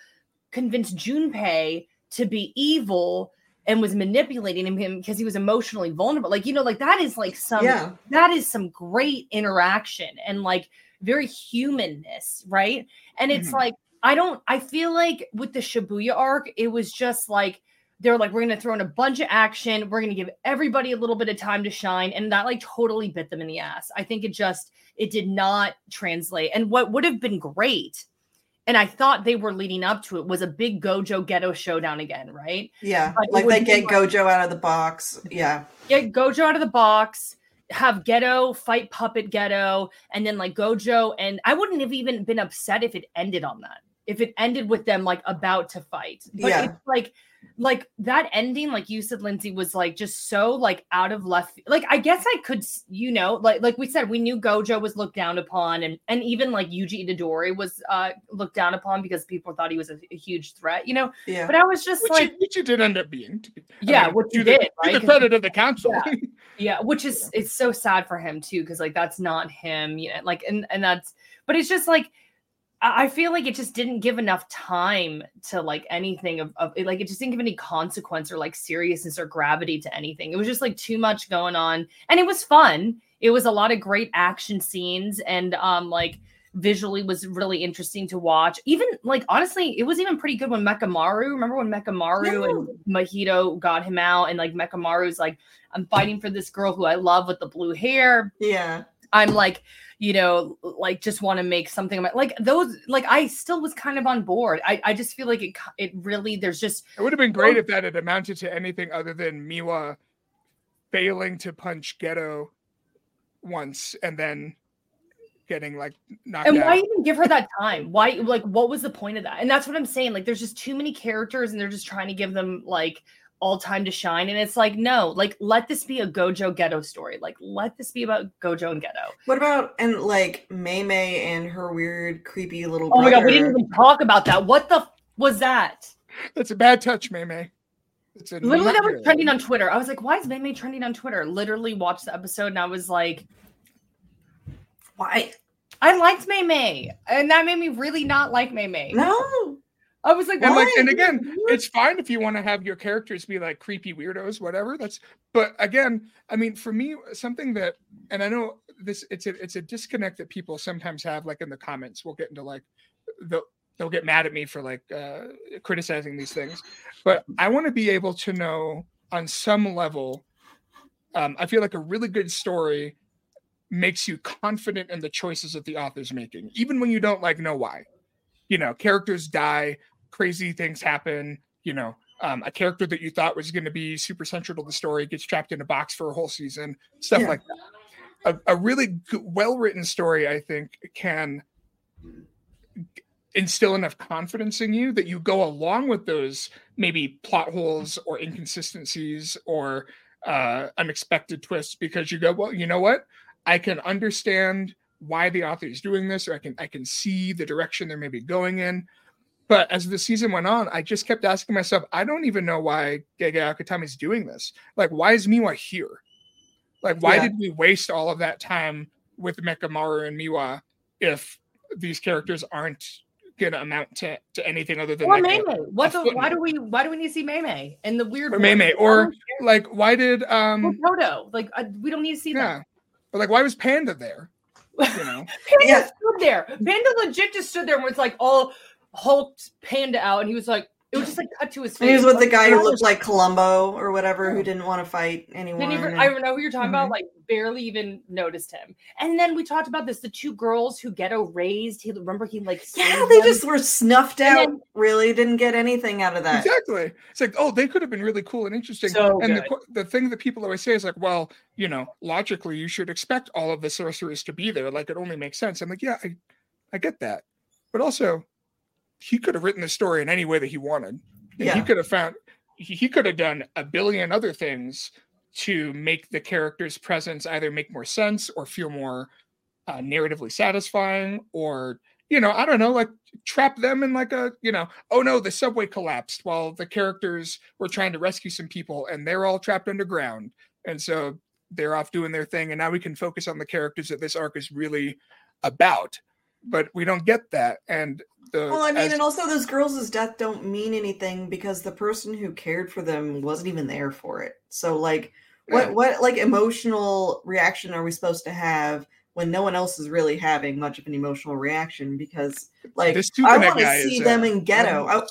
S4: convinced Junpei to be evil and was manipulating him because he was emotionally vulnerable. Like, you know, like that is like some
S1: yeah.
S4: that is some great interaction and like very humanness, right? And it's
S3: Mhm.
S4: like I don't I feel like with the Shibuya arc, it was just like they're like, we're gonna throw in a bunch of action, we're gonna give everybody a little bit of time to shine, and that like totally bit them in the ass. I think it just it did not translate. And what would have been great, and I thought they were leading up to it, was a big Gojo Geto showdown again, right?
S1: Yeah.
S4: But
S1: Like they get
S4: like-
S1: Gojo out of the box. Yeah.
S4: get Gojo out of the box, have Geto fight Puppet Geto, and then like Gojo. And I wouldn't have even been upset if it ended on that. If it ended with them like about to fight. But
S1: Yeah.
S4: it's like like that ending, like you said, Lynzee, was like just so like out of left. Like I guess I could, you know, like like we said, we knew Gojo was looked down upon, and and even like Yuji Itadori was uh looked down upon because people thought he was a, a huge threat, you know.
S1: Yeah.
S4: But I was just
S3: which,
S4: like,
S3: you, which you did end up being to be- I
S4: yeah,
S3: mean,
S4: what you
S3: the,
S4: did,
S3: to
S4: right?
S3: the
S4: 'Cause-
S3: credit of the council
S4: yeah (laughs) which is it's so sad for him too because like that's not him you know like and and that's but it's just like i feel like it just didn't give enough time to like anything of, of it, like it just didn't give any consequence or like seriousness or gravity to anything it was just like too much going on and it was fun it was a lot of great action scenes and um like visually was really interesting to watch. Even like honestly, it was even pretty good when Mechamaru. Remember when Mechamaru and Mahito got him out, and like Mechamaru's like, I'm fighting for this girl who I love with the blue hair.
S1: Yeah.
S4: I'm like, you know, like just want to make something about like those. Like I still was kind of on board. I I just feel like it it really there's just
S3: it would have been great oh. if that had amounted to anything other than Miwa failing to punch Geto once and then getting like knocked
S4: and
S3: out.
S4: why even give her that time why like what was the point of that and that's what i'm saying like there's just too many characters and they're just trying to give them like all time to shine. And it's like no like let this be a gojo geto story. Like let this be about gojo and geto.
S1: What about and like Mei Mei and her weird, creepy little
S4: oh my god we didn't even talk about that. What the f- was that?
S3: That's a bad touch, Mei Mei. It's a
S4: literally that was trending on twitter. I was like why is Mei Mei trending on twitter? Literally watched the episode and i was like
S1: Why?
S4: i liked Mei Mei and that made me really not like Mei Mei
S1: No.
S4: I was like
S3: And like, and again, it's fine if you want to have your characters be like creepy weirdos, whatever. That's, but again, I mean, for me, something that, and I know this, it's a, it's a disconnect that people sometimes have, like in the comments. We'll get into like, they'll, they'll get mad at me for like uh, criticizing these things, but I want to be able to know on some level. Um, I feel like a really good story makes you confident in the choices that the author's making, even when you don't like know why. You know, characters die, crazy things happen. You know, um, a character that you thought was going to be super central to the story gets trapped in a box for a whole season, stuff
S1: Yeah.
S3: like that. A, a really well written story, I think, can instill enough confidence in you that you go along with those maybe plot holes or inconsistencies or uh, unexpected twists because you go, well, you know what? I can understand why the author is doing this, or I can I can see the direction they're maybe going in. But as the season went on, I just kept asking myself, I don't even know why Gege Akutami is doing this. Like, why is Miwa here? Like, why
S1: Yeah.
S3: did we waste all of that time with Mechamaru and Miwa if these characters aren't gonna amount to, to anything other than
S4: or
S3: like
S4: May. What the? Why do we? Why do we need to see Mei Mei and the weird
S3: or Mei
S4: Mei,
S3: or like why did
S4: Or
S3: um
S4: Proto? Like I, we don't need to see
S3: yeah, But like why was Panda there? You know, (laughs)
S4: Panda
S1: Yeah.
S4: stood there. Panda legit just stood there and was like all hulked Panda out, and he was like, it was just like cut to his face.
S1: And he was with the guy who
S4: Panda
S1: looked like Columbo or whatever, who didn't want to fight anyone.
S4: I didn't even,
S1: and-
S4: I know who you're talking about.
S3: Mhm.
S4: Like, barely even noticed him. And then we talked about this: the two girls who Geto raised. He remember he like
S1: yeah, they
S4: them?
S1: just were snuffed
S4: And
S1: out.
S4: then-
S1: really didn't get anything out of that.
S3: exactly. It's like, oh, they could have been really cool and interesting.
S4: So
S3: and the
S4: good.
S3: qu- the thing that people always say is like, well, you know, logically, you should expect all of the sorcerers to be there. Like, it only makes sense. I'm like, yeah, I, I get that, but also, he could have written the story in any way that he wanted. And he could have found, he, he could have done a billion other things to make the character's presence either make more sense or feel more uh, narratively satisfying or you know i don't know like trap them in like a you know oh no the subway collapsed while the characters were trying to rescue some people and they're all trapped underground. And so they're off doing their thing and now we can focus on the characters that this arc is really about but we don't get that and the
S1: Well, I mean,
S3: as-
S1: and also those girls' death don't mean anything because the person who cared for them wasn't even there for it. So, like, what
S3: Yeah.
S1: what like emotional reaction are we supposed to have when no one else is really having much of an emotional reaction? Because, like, I want to see them
S3: uh,
S1: in
S3: geto.
S1: I-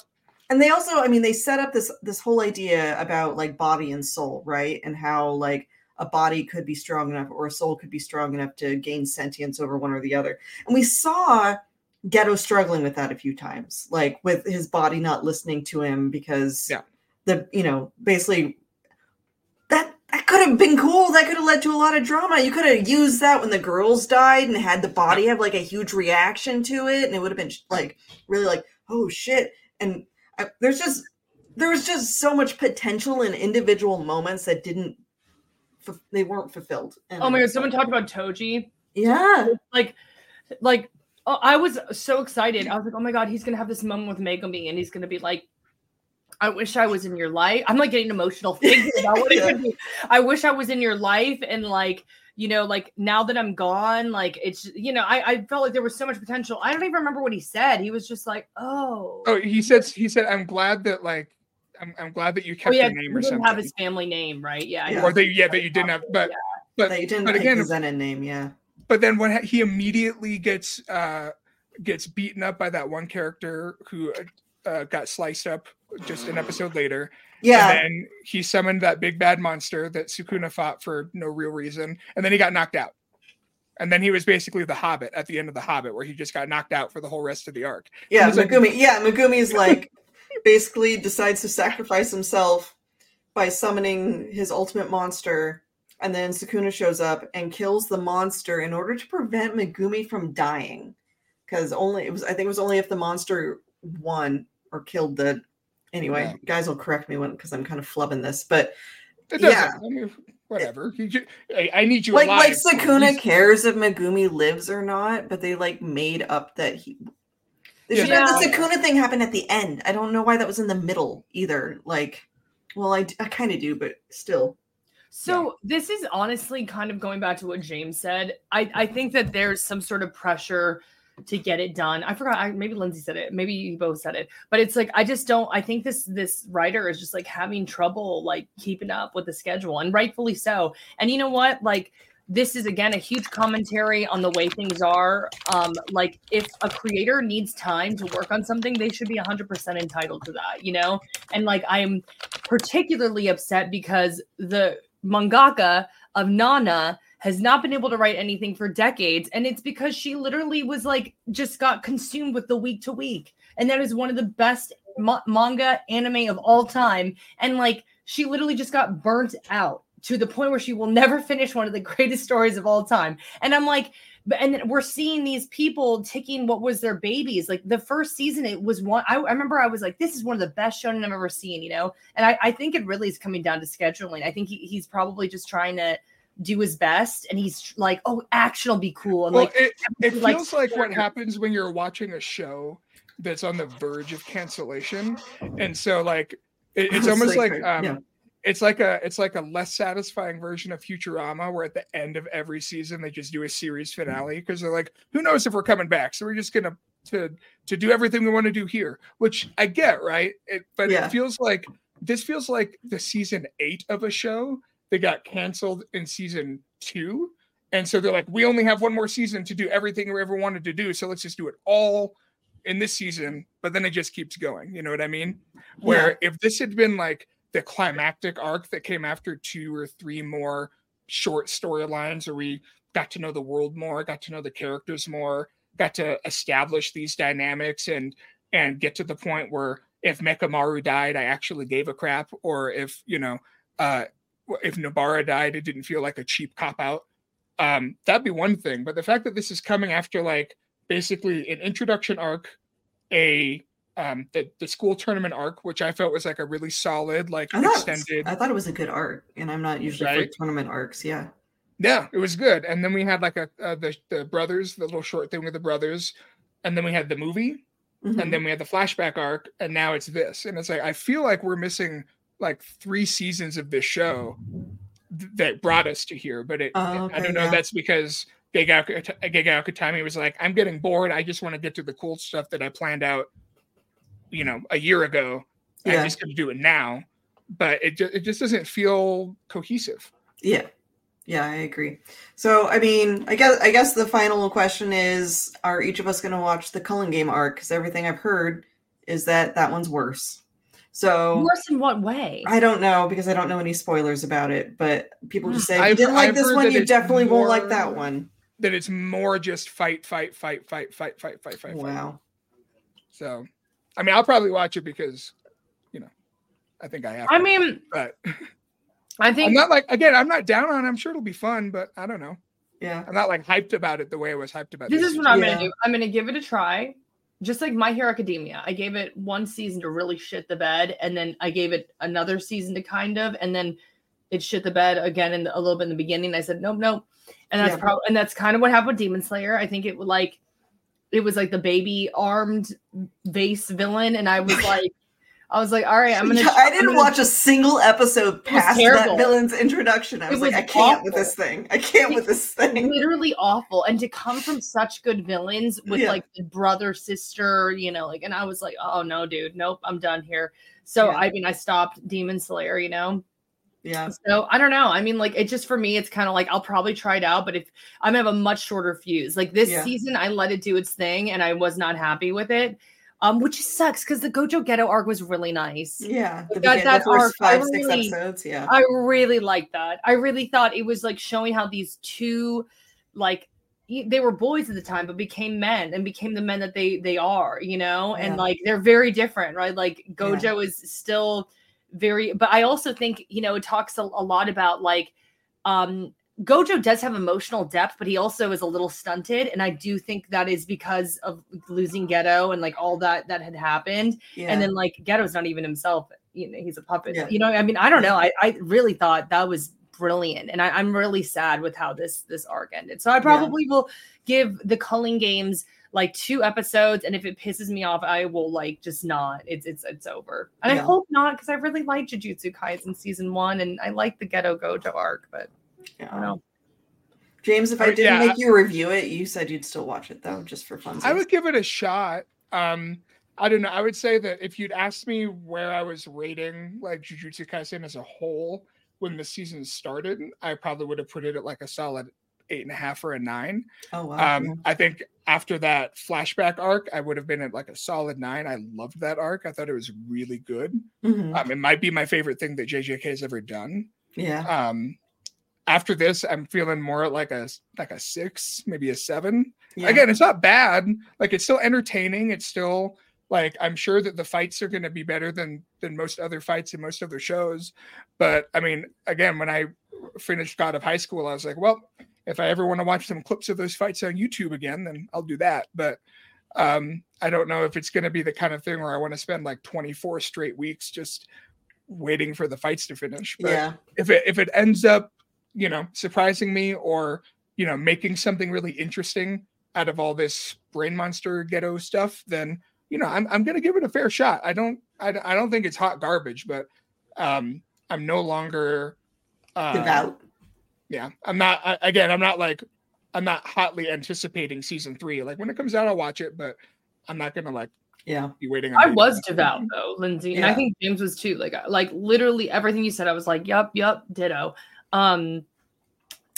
S1: and they also, I mean, they set up this this whole idea about like body and soul, right? And how like a body could be strong enough or a soul could be strong enough to gain sentience over one or the other. And we saw Geto struggling with that a few times, like with his body not listening to him because
S3: Yeah.
S1: the you know basically that that could have been cool. That could have led to a lot of drama. You could have used that when the girls died and had the body have like a huge reaction to it, and it would have been like really like oh shit. And I, there's just there was just so much potential in individual moments that didn't they weren't fulfilled. And
S4: Oh my god! Someone talked about Toji.
S1: yeah,
S4: like like oh, I was so excited. I was like, oh my god, he's gonna have this moment with Megumi, and he's gonna be like, I wish I was in your life. I'm like getting emotional thinking about what it could be. I wish I was in your life, and like you know, like now that I'm gone, like it's you know, I I felt like there was so much potential. I don't even remember what he said. He was just like, oh.
S3: oh he said he said i'm glad that like i'm, I'm glad that you
S4: Oh
S3: kept
S4: yeah,
S3: your name
S4: he
S3: or
S4: didn't
S3: something
S4: have his family name, right? Yeah,
S1: Yeah.
S3: or that yeah that you didn't have but
S1: that you didn't
S3: but
S1: pick
S3: again
S1: the Zenin name. Yeah,
S3: but but then when he immediately gets uh gets beaten up by that one character who uh, got sliced up just an episode later.
S1: Yeah.
S3: And then he summoned that big bad monster that Sukuna fought for no real reason. And then he got knocked out. And then he was basically the Hobbit at the end of the Hobbit, where he just got knocked out for the whole rest of the arc.
S1: Yeah,
S3: He's like-
S1: Megumi. yeah, Megumi's like basically decides to sacrifice himself by summoning his ultimate monster, and then Sukuna shows up and kills the monster in order to prevent Megumi from dying. Because only it was, I think it was only if the monster won or killed the. Anyway,
S3: Yeah.
S1: guys will correct me when because I'm kind of flubbing this, but
S3: It.
S1: Yeah.
S3: I mean, whatever. I, I need you
S1: like
S3: alive.
S1: like
S3: for a
S1: Sukuna
S3: reason.
S1: cares if Megumi lives or not, but they like made up that he. They
S3: Yeah,
S1: should have the Sukuna thing happen at the end. I don't know why that was in the middle either. Like, well, I, I kind of do, but still.
S4: So this is honestly kind of going back to what James said. I, I think that there's some sort of pressure to get it done. I forgot. I, maybe Lynzee said it. Maybe you both said it. But it's like I just don't. I think this this writer is just like having trouble like keeping up with the schedule, and rightfully so. And you know what? Like this is again a huge commentary on the way things are. Um, like if a creator needs time to work on something, they should be 100% entitled to that. You know. And like I'm particularly upset because the mangaka of Nana has not been able to write anything for decades and it's because she literally was like just got consumed with the week to week and that is one of the best ma- manga anime of all time and like she literally just got burnt out to the point where she will never finish one of the (laughs) greatest stories of all time. And i'm like and we're seeing these people taking what was their babies. Like the first season it was one I, I remember i was like this is one of the best shonen i've ever seen you know? And i, I think it really is coming down to scheduling. I think he, he's probably just trying to do his best and he's like oh action will be cool. And
S3: Well,
S4: like
S3: it, it
S4: like-
S3: feels like what happens when you're watching a show that's on the verge of cancellation, and so like it, it's (laughs) almost like um,
S1: yeah.
S3: It's like a it's like a less satisfying version of Futurama, where at the end of every season they just do a series mm-hmm. finale because they're like, who knows if we're coming back, so we're just gonna to to do everything we want to do here, which I get, right? It, but
S1: Yeah.
S3: it feels like this feels like the season eight of a show that got canceled in season two. And so they're like, we only have one more season to do everything we ever wanted to do. So let's just do it all in this season. But then it just keeps going. You know what I mean? Where if this had been like the climactic arc that came after two or three more short storylines where we got to know the world more, got to know the characters more, got to establish these dynamics and and get to the point where if Mechamaru died, I actually gave a crap, or if you know, uh, if Nobara died, it didn't feel like a cheap cop out. Um, that'd be one thing. But the fact that this is coming after like basically an introduction arc, a um the, the school tournament arc, which I felt was like a really solid, like
S1: I thought,
S3: extended.
S1: I thought it was a good arc, and I'm not usually for tournament arcs. Yeah.
S3: Yeah, it was good. And then we had like a uh, the the brothers, the little short thing with the brothers, and then we had the movie,
S1: Mhm.
S3: and then we had the flashback arc, and now it's this. And it's like I feel like we're missing like three seasons of this show th- that brought us to here. But it,
S1: Oh,
S3: I don't know.
S1: yeah.
S3: if That's because Gege Akutami was like, I'm getting bored. I just want to get to the cool stuff that I planned out, you know, a year ago.
S1: Yeah.
S3: I'm just going to do it now. But it just it just doesn't feel cohesive.
S1: Yeah. Yeah, I agree. So, I mean, I guess I guess the final question is: Are each of us going to watch the Culling Game arc? Because everything I've heard is that that one's worse. So
S4: worse in what way
S1: I don't know because I don't know any spoilers about it. But people just say if you didn't like
S3: I've
S1: this one, you
S3: it's
S1: definitely won't like that one.
S3: that it's more just fight, fight, fight, fight, fight, fight, fight, fight.
S1: Wow.
S3: So, I mean, I'll probably watch it because, you know, I think I have.
S4: i
S3: to,
S4: mean
S3: but
S4: i
S3: I'm not like again. I'm not down on. it. I'm sure it'll be fun, but I don't know.
S1: Yeah.
S3: I'm not like hyped about it the way I was hyped about
S4: this is
S3: season.
S4: what i'm
S1: Yeah.
S4: gonna do i'm gonna give it a try just like my hero academia i gave it one season to really shit the bed and then i gave it another season to kind of and then it shit the bed again in the, a little bit in the beginning i said nope nope and that's
S1: Yeah.
S4: probably and that's kind of what happened with demon slayer i think it would like it was like the baby armed vase villain and i was (laughs) like i was like all right i'm gonna
S1: Yeah, (laughs) I didn't
S4: gonna-
S1: watch a single episode
S4: was
S1: past that villain's introduction. I
S4: It
S1: was, like,
S4: was
S1: I can't with this thing. I can't with this thing.
S4: literally awful and to come from such good villains with
S1: Yeah.
S4: like the brother sister you know like and i was like oh no dude nope i'm done here so
S1: Yeah.
S4: i mean i stopped demon slayer you know
S1: Yeah.
S4: So I don't know. I mean, like it just for me, it's kind of like I'll probably try it out, but if I'm gonna have a much shorter fuse. Like this
S1: Yeah.
S4: season, I let it do its thing, and I was not happy with it. Um, which sucks because the Gojo Geto arc was really nice.
S1: Yeah. The,
S4: That- that
S1: the
S4: arc,
S1: five, six episodes. Yeah.
S4: I really liked that. I really thought it was like showing how these two, like, they were boys at the time, but became men and became the men that they they are, you know. And like they're very different, right? Like Gojo is still very, but I also think you know it talks a, a lot about like, um, Gojo does have emotional depth, but he also is a little stunted, and I do think that is because of losing Geto and like all that that had happened
S1: yeah.
S4: and then like Geto's not even himself. You know, he's a puppet.
S1: Yeah.
S4: You know, I mean, I don't know. I, I really thought that was brilliant, and I, I'm really sad with how this this arc ended. So I probably will give the Culling Games like two episodes, and if it pisses me off, I will like just not. It's it's it's over. And
S1: Yeah.
S4: I hope not because I really liked Jujutsu Kaisen season one, and I like the Geto Gojo arc, but I don't
S1: yeah.
S4: know.
S1: James, if I didn't
S3: yeah,
S1: make you review it, you said you'd still watch it though, just for fun.
S3: I would give it a shot. Um, I don't know. I would say that if you'd asked me where I was rating like Jujutsu Kaisen as a whole when the season started, I probably would have put it at like a solid eight and a half or a nine.
S1: Oh wow.
S3: Um, I think after that flashback arc, I would have been at like a solid nine. I loved that arc. I thought it was really good.
S1: Mhm.
S3: Um, it might be my favorite thing that JJK has ever done.
S1: yeah.
S3: Um, after this, I'm feeling more like a like a six, maybe a seven.
S1: yeah.
S3: Again, it's not bad. Like it's still entertaining. It's still like I'm sure that the fights are going to be better than than most other fights in most other shows. But I mean, again, when I finished God of High School, I was like, well, if I ever want to watch some clips of those fights on YouTube again, then I'll do that. But um, I don't know if it's going to be the kind of thing where I want to spend like 24 straight weeks just waiting for the fights to finish. But
S1: yeah.
S3: if it if it ends up, you know, surprising me or you know making something really interesting out of all this brain monster geto stuff, then you know I'm I'm gonna give it a fair shot. I don't I, I don't think it's hot garbage, but um I'm no longer uh,
S1: Devout.
S3: Yeah, I'm not. I, again, I'm not like I'm not hotly anticipating season three. Like when it comes out, I'll watch it, but I'm not gonna like
S1: Yeah.
S3: be waiting. On
S4: I
S3: beta.
S4: was devout though, Lynzee, and I think James was too. Like, like literally everything you said, I was like, "Yup, yup, ditto." Um,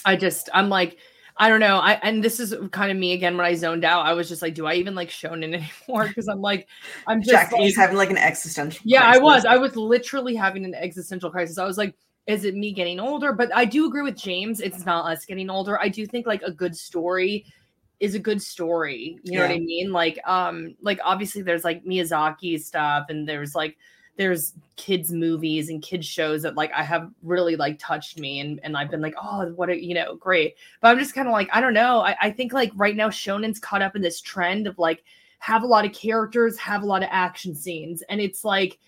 S4: I just, I'm like, I don't know. I and this is kind of me again when I zoned out. I was just like, do I even like shonen (laughs) anymore? Because I'm like, I'm just
S1: Jack,
S4: like,
S1: he's having like an existential.
S4: yeah, I was. I was literally having an existential crisis. I was like, is it me getting older? But I do agree with James. It's not us getting older. I do think like a good story is a good story. You know what I mean? Like, um, like obviously there's like Miyazaki stuff and there's like there's kids movies and kids shows that like I have really like touched me and and I've been like, oh, what a you know, great. But I'm just kind of like, I don't know. I, I think like right now Shonen's caught up in this trend of like have a lot of characters, have a lot of action scenes, and it's like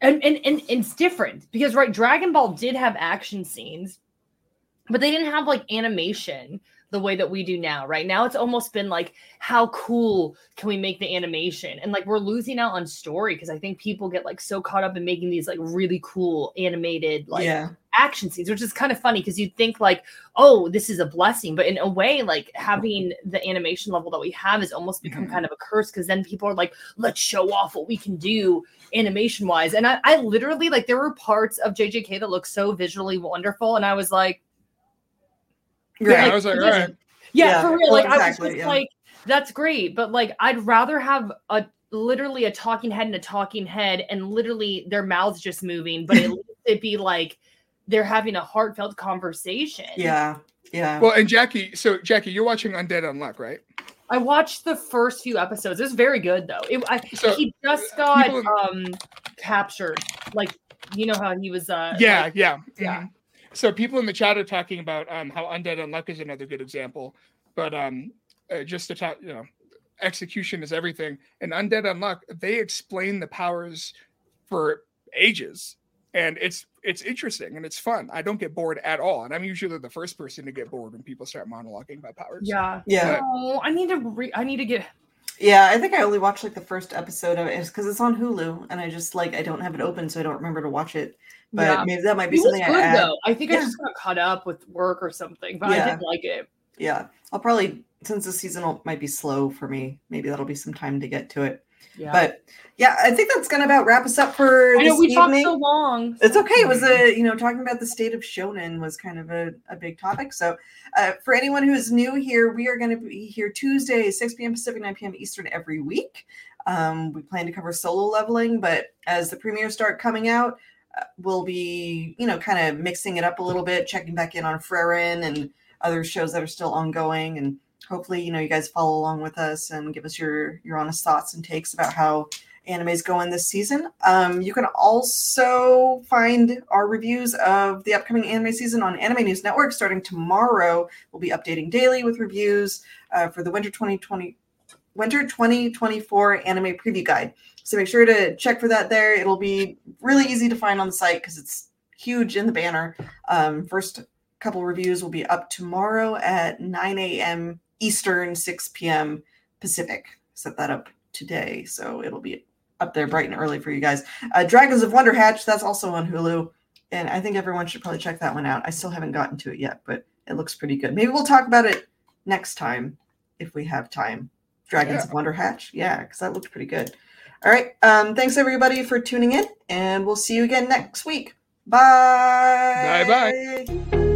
S4: and, and and it's different because right dragon ball did have action scenes but they didn't have like animation the way that we do now right now it's almost been like how cool can we make the animation and like we're losing out on story because i think people get like so caught up in making these like really cool animated like
S1: yeah.
S4: action scenes, which is kind of funny because you'd think like, oh, this is a blessing, but in a way, like having the animation level that we have has almost become
S3: Mhm.
S4: kind of a curse because then people are like, let's show off what we can do animation wise. And I, I literally like there were parts of JJK that look so visually wonderful, and I was like,
S1: Right.
S3: Yeah, I was like, all right.
S4: yeah,
S1: Yeah,
S4: for real.
S1: well,
S4: Like I was
S1: exactly,
S4: just
S1: yeah.
S4: like, that's great, but like I'd rather have a literally a talking head and a talking head, and literally their mouths just moving, but at (laughs) least it be like they're having a heartfelt conversation.
S1: Yeah. Yeah.
S3: Well, and Jacki, so Jacki, you're watching Undead Unluck, right?
S4: I watched the first few episodes. It was very good though. It, I,
S3: So,
S4: he just got
S3: people-
S4: um captured. Like you know how he was uh
S3: yeah,
S4: like-
S3: yeah,
S4: yeah.
S3: mhm. So people in the chat are talking about um, how Undead Unluck is another good example, but um, uh, just to talk, you know, execution is everything. And Undead Unluck, they explain the powers for ages, and it's it's interesting and it's fun. I don't get bored at all, and I'm usually the first person to get bored when people start monologuing about powers.
S4: yeah.
S1: yeah.
S4: Oh, I need to re- I need to get
S1: Yeah. I think I only watched like the first episode of it because it's on Hulu and I just like I don't have it open so I don't remember to watch it. But
S4: Yeah.
S1: maybe that might be
S4: It
S1: something
S4: good
S1: I add.
S4: though. I think I just got caught up with work or something, but I
S1: Yeah.
S4: did like it.
S1: Yeah. I'll probably since the season might be slow for me, maybe that'll be some time to get to it. Yeah. But yeah, I think that's gonna about wrap us up for
S2: I know we evening. talked so long.
S1: It's okay. It was a you know talking about the state of shonen was kind of a, a big topic. So uh, for anyone who is new here, we are going to be here Tuesday, 6 p.m. Pacific, 9 p.m. Eastern every week. Um, we plan to cover solo leveling, but as the premieres start coming out, uh, we'll be you know kind of mixing it up a little bit, checking back in on Frieren and other shows that are still ongoing and hopefully you know you guys follow along with us and give us your your honest thoughts and takes about how animes going this season. Um, you can also find our reviews of the upcoming anime season on anime news network starting tomorrow. We'll be updating daily with reviews uh, for the winter 2020 winter 2024 anime preview guide. So make sure to check for that there. It'll be really easy to find on the site because it's huge in the banner. Um, first couple reviews will be up tomorrow at 9 a.m Eastern, 6 p.m. Pacific. Set that up today, so it'll be up there bright and early for you guys. Uh, Dragons of Wonder Hatch, that's also on Hulu, and I think everyone should probably check that one out. I still haven't gotten to it yet, but it looks pretty good. Maybe we'll talk about it next time if we have time. Dragons yeah. of Wonder Hatch, yeah, because that looked pretty good. All right, um, thanks everybody for tuning in, and we'll see you again next week. Bye.
S3: Bye bye. (laughs)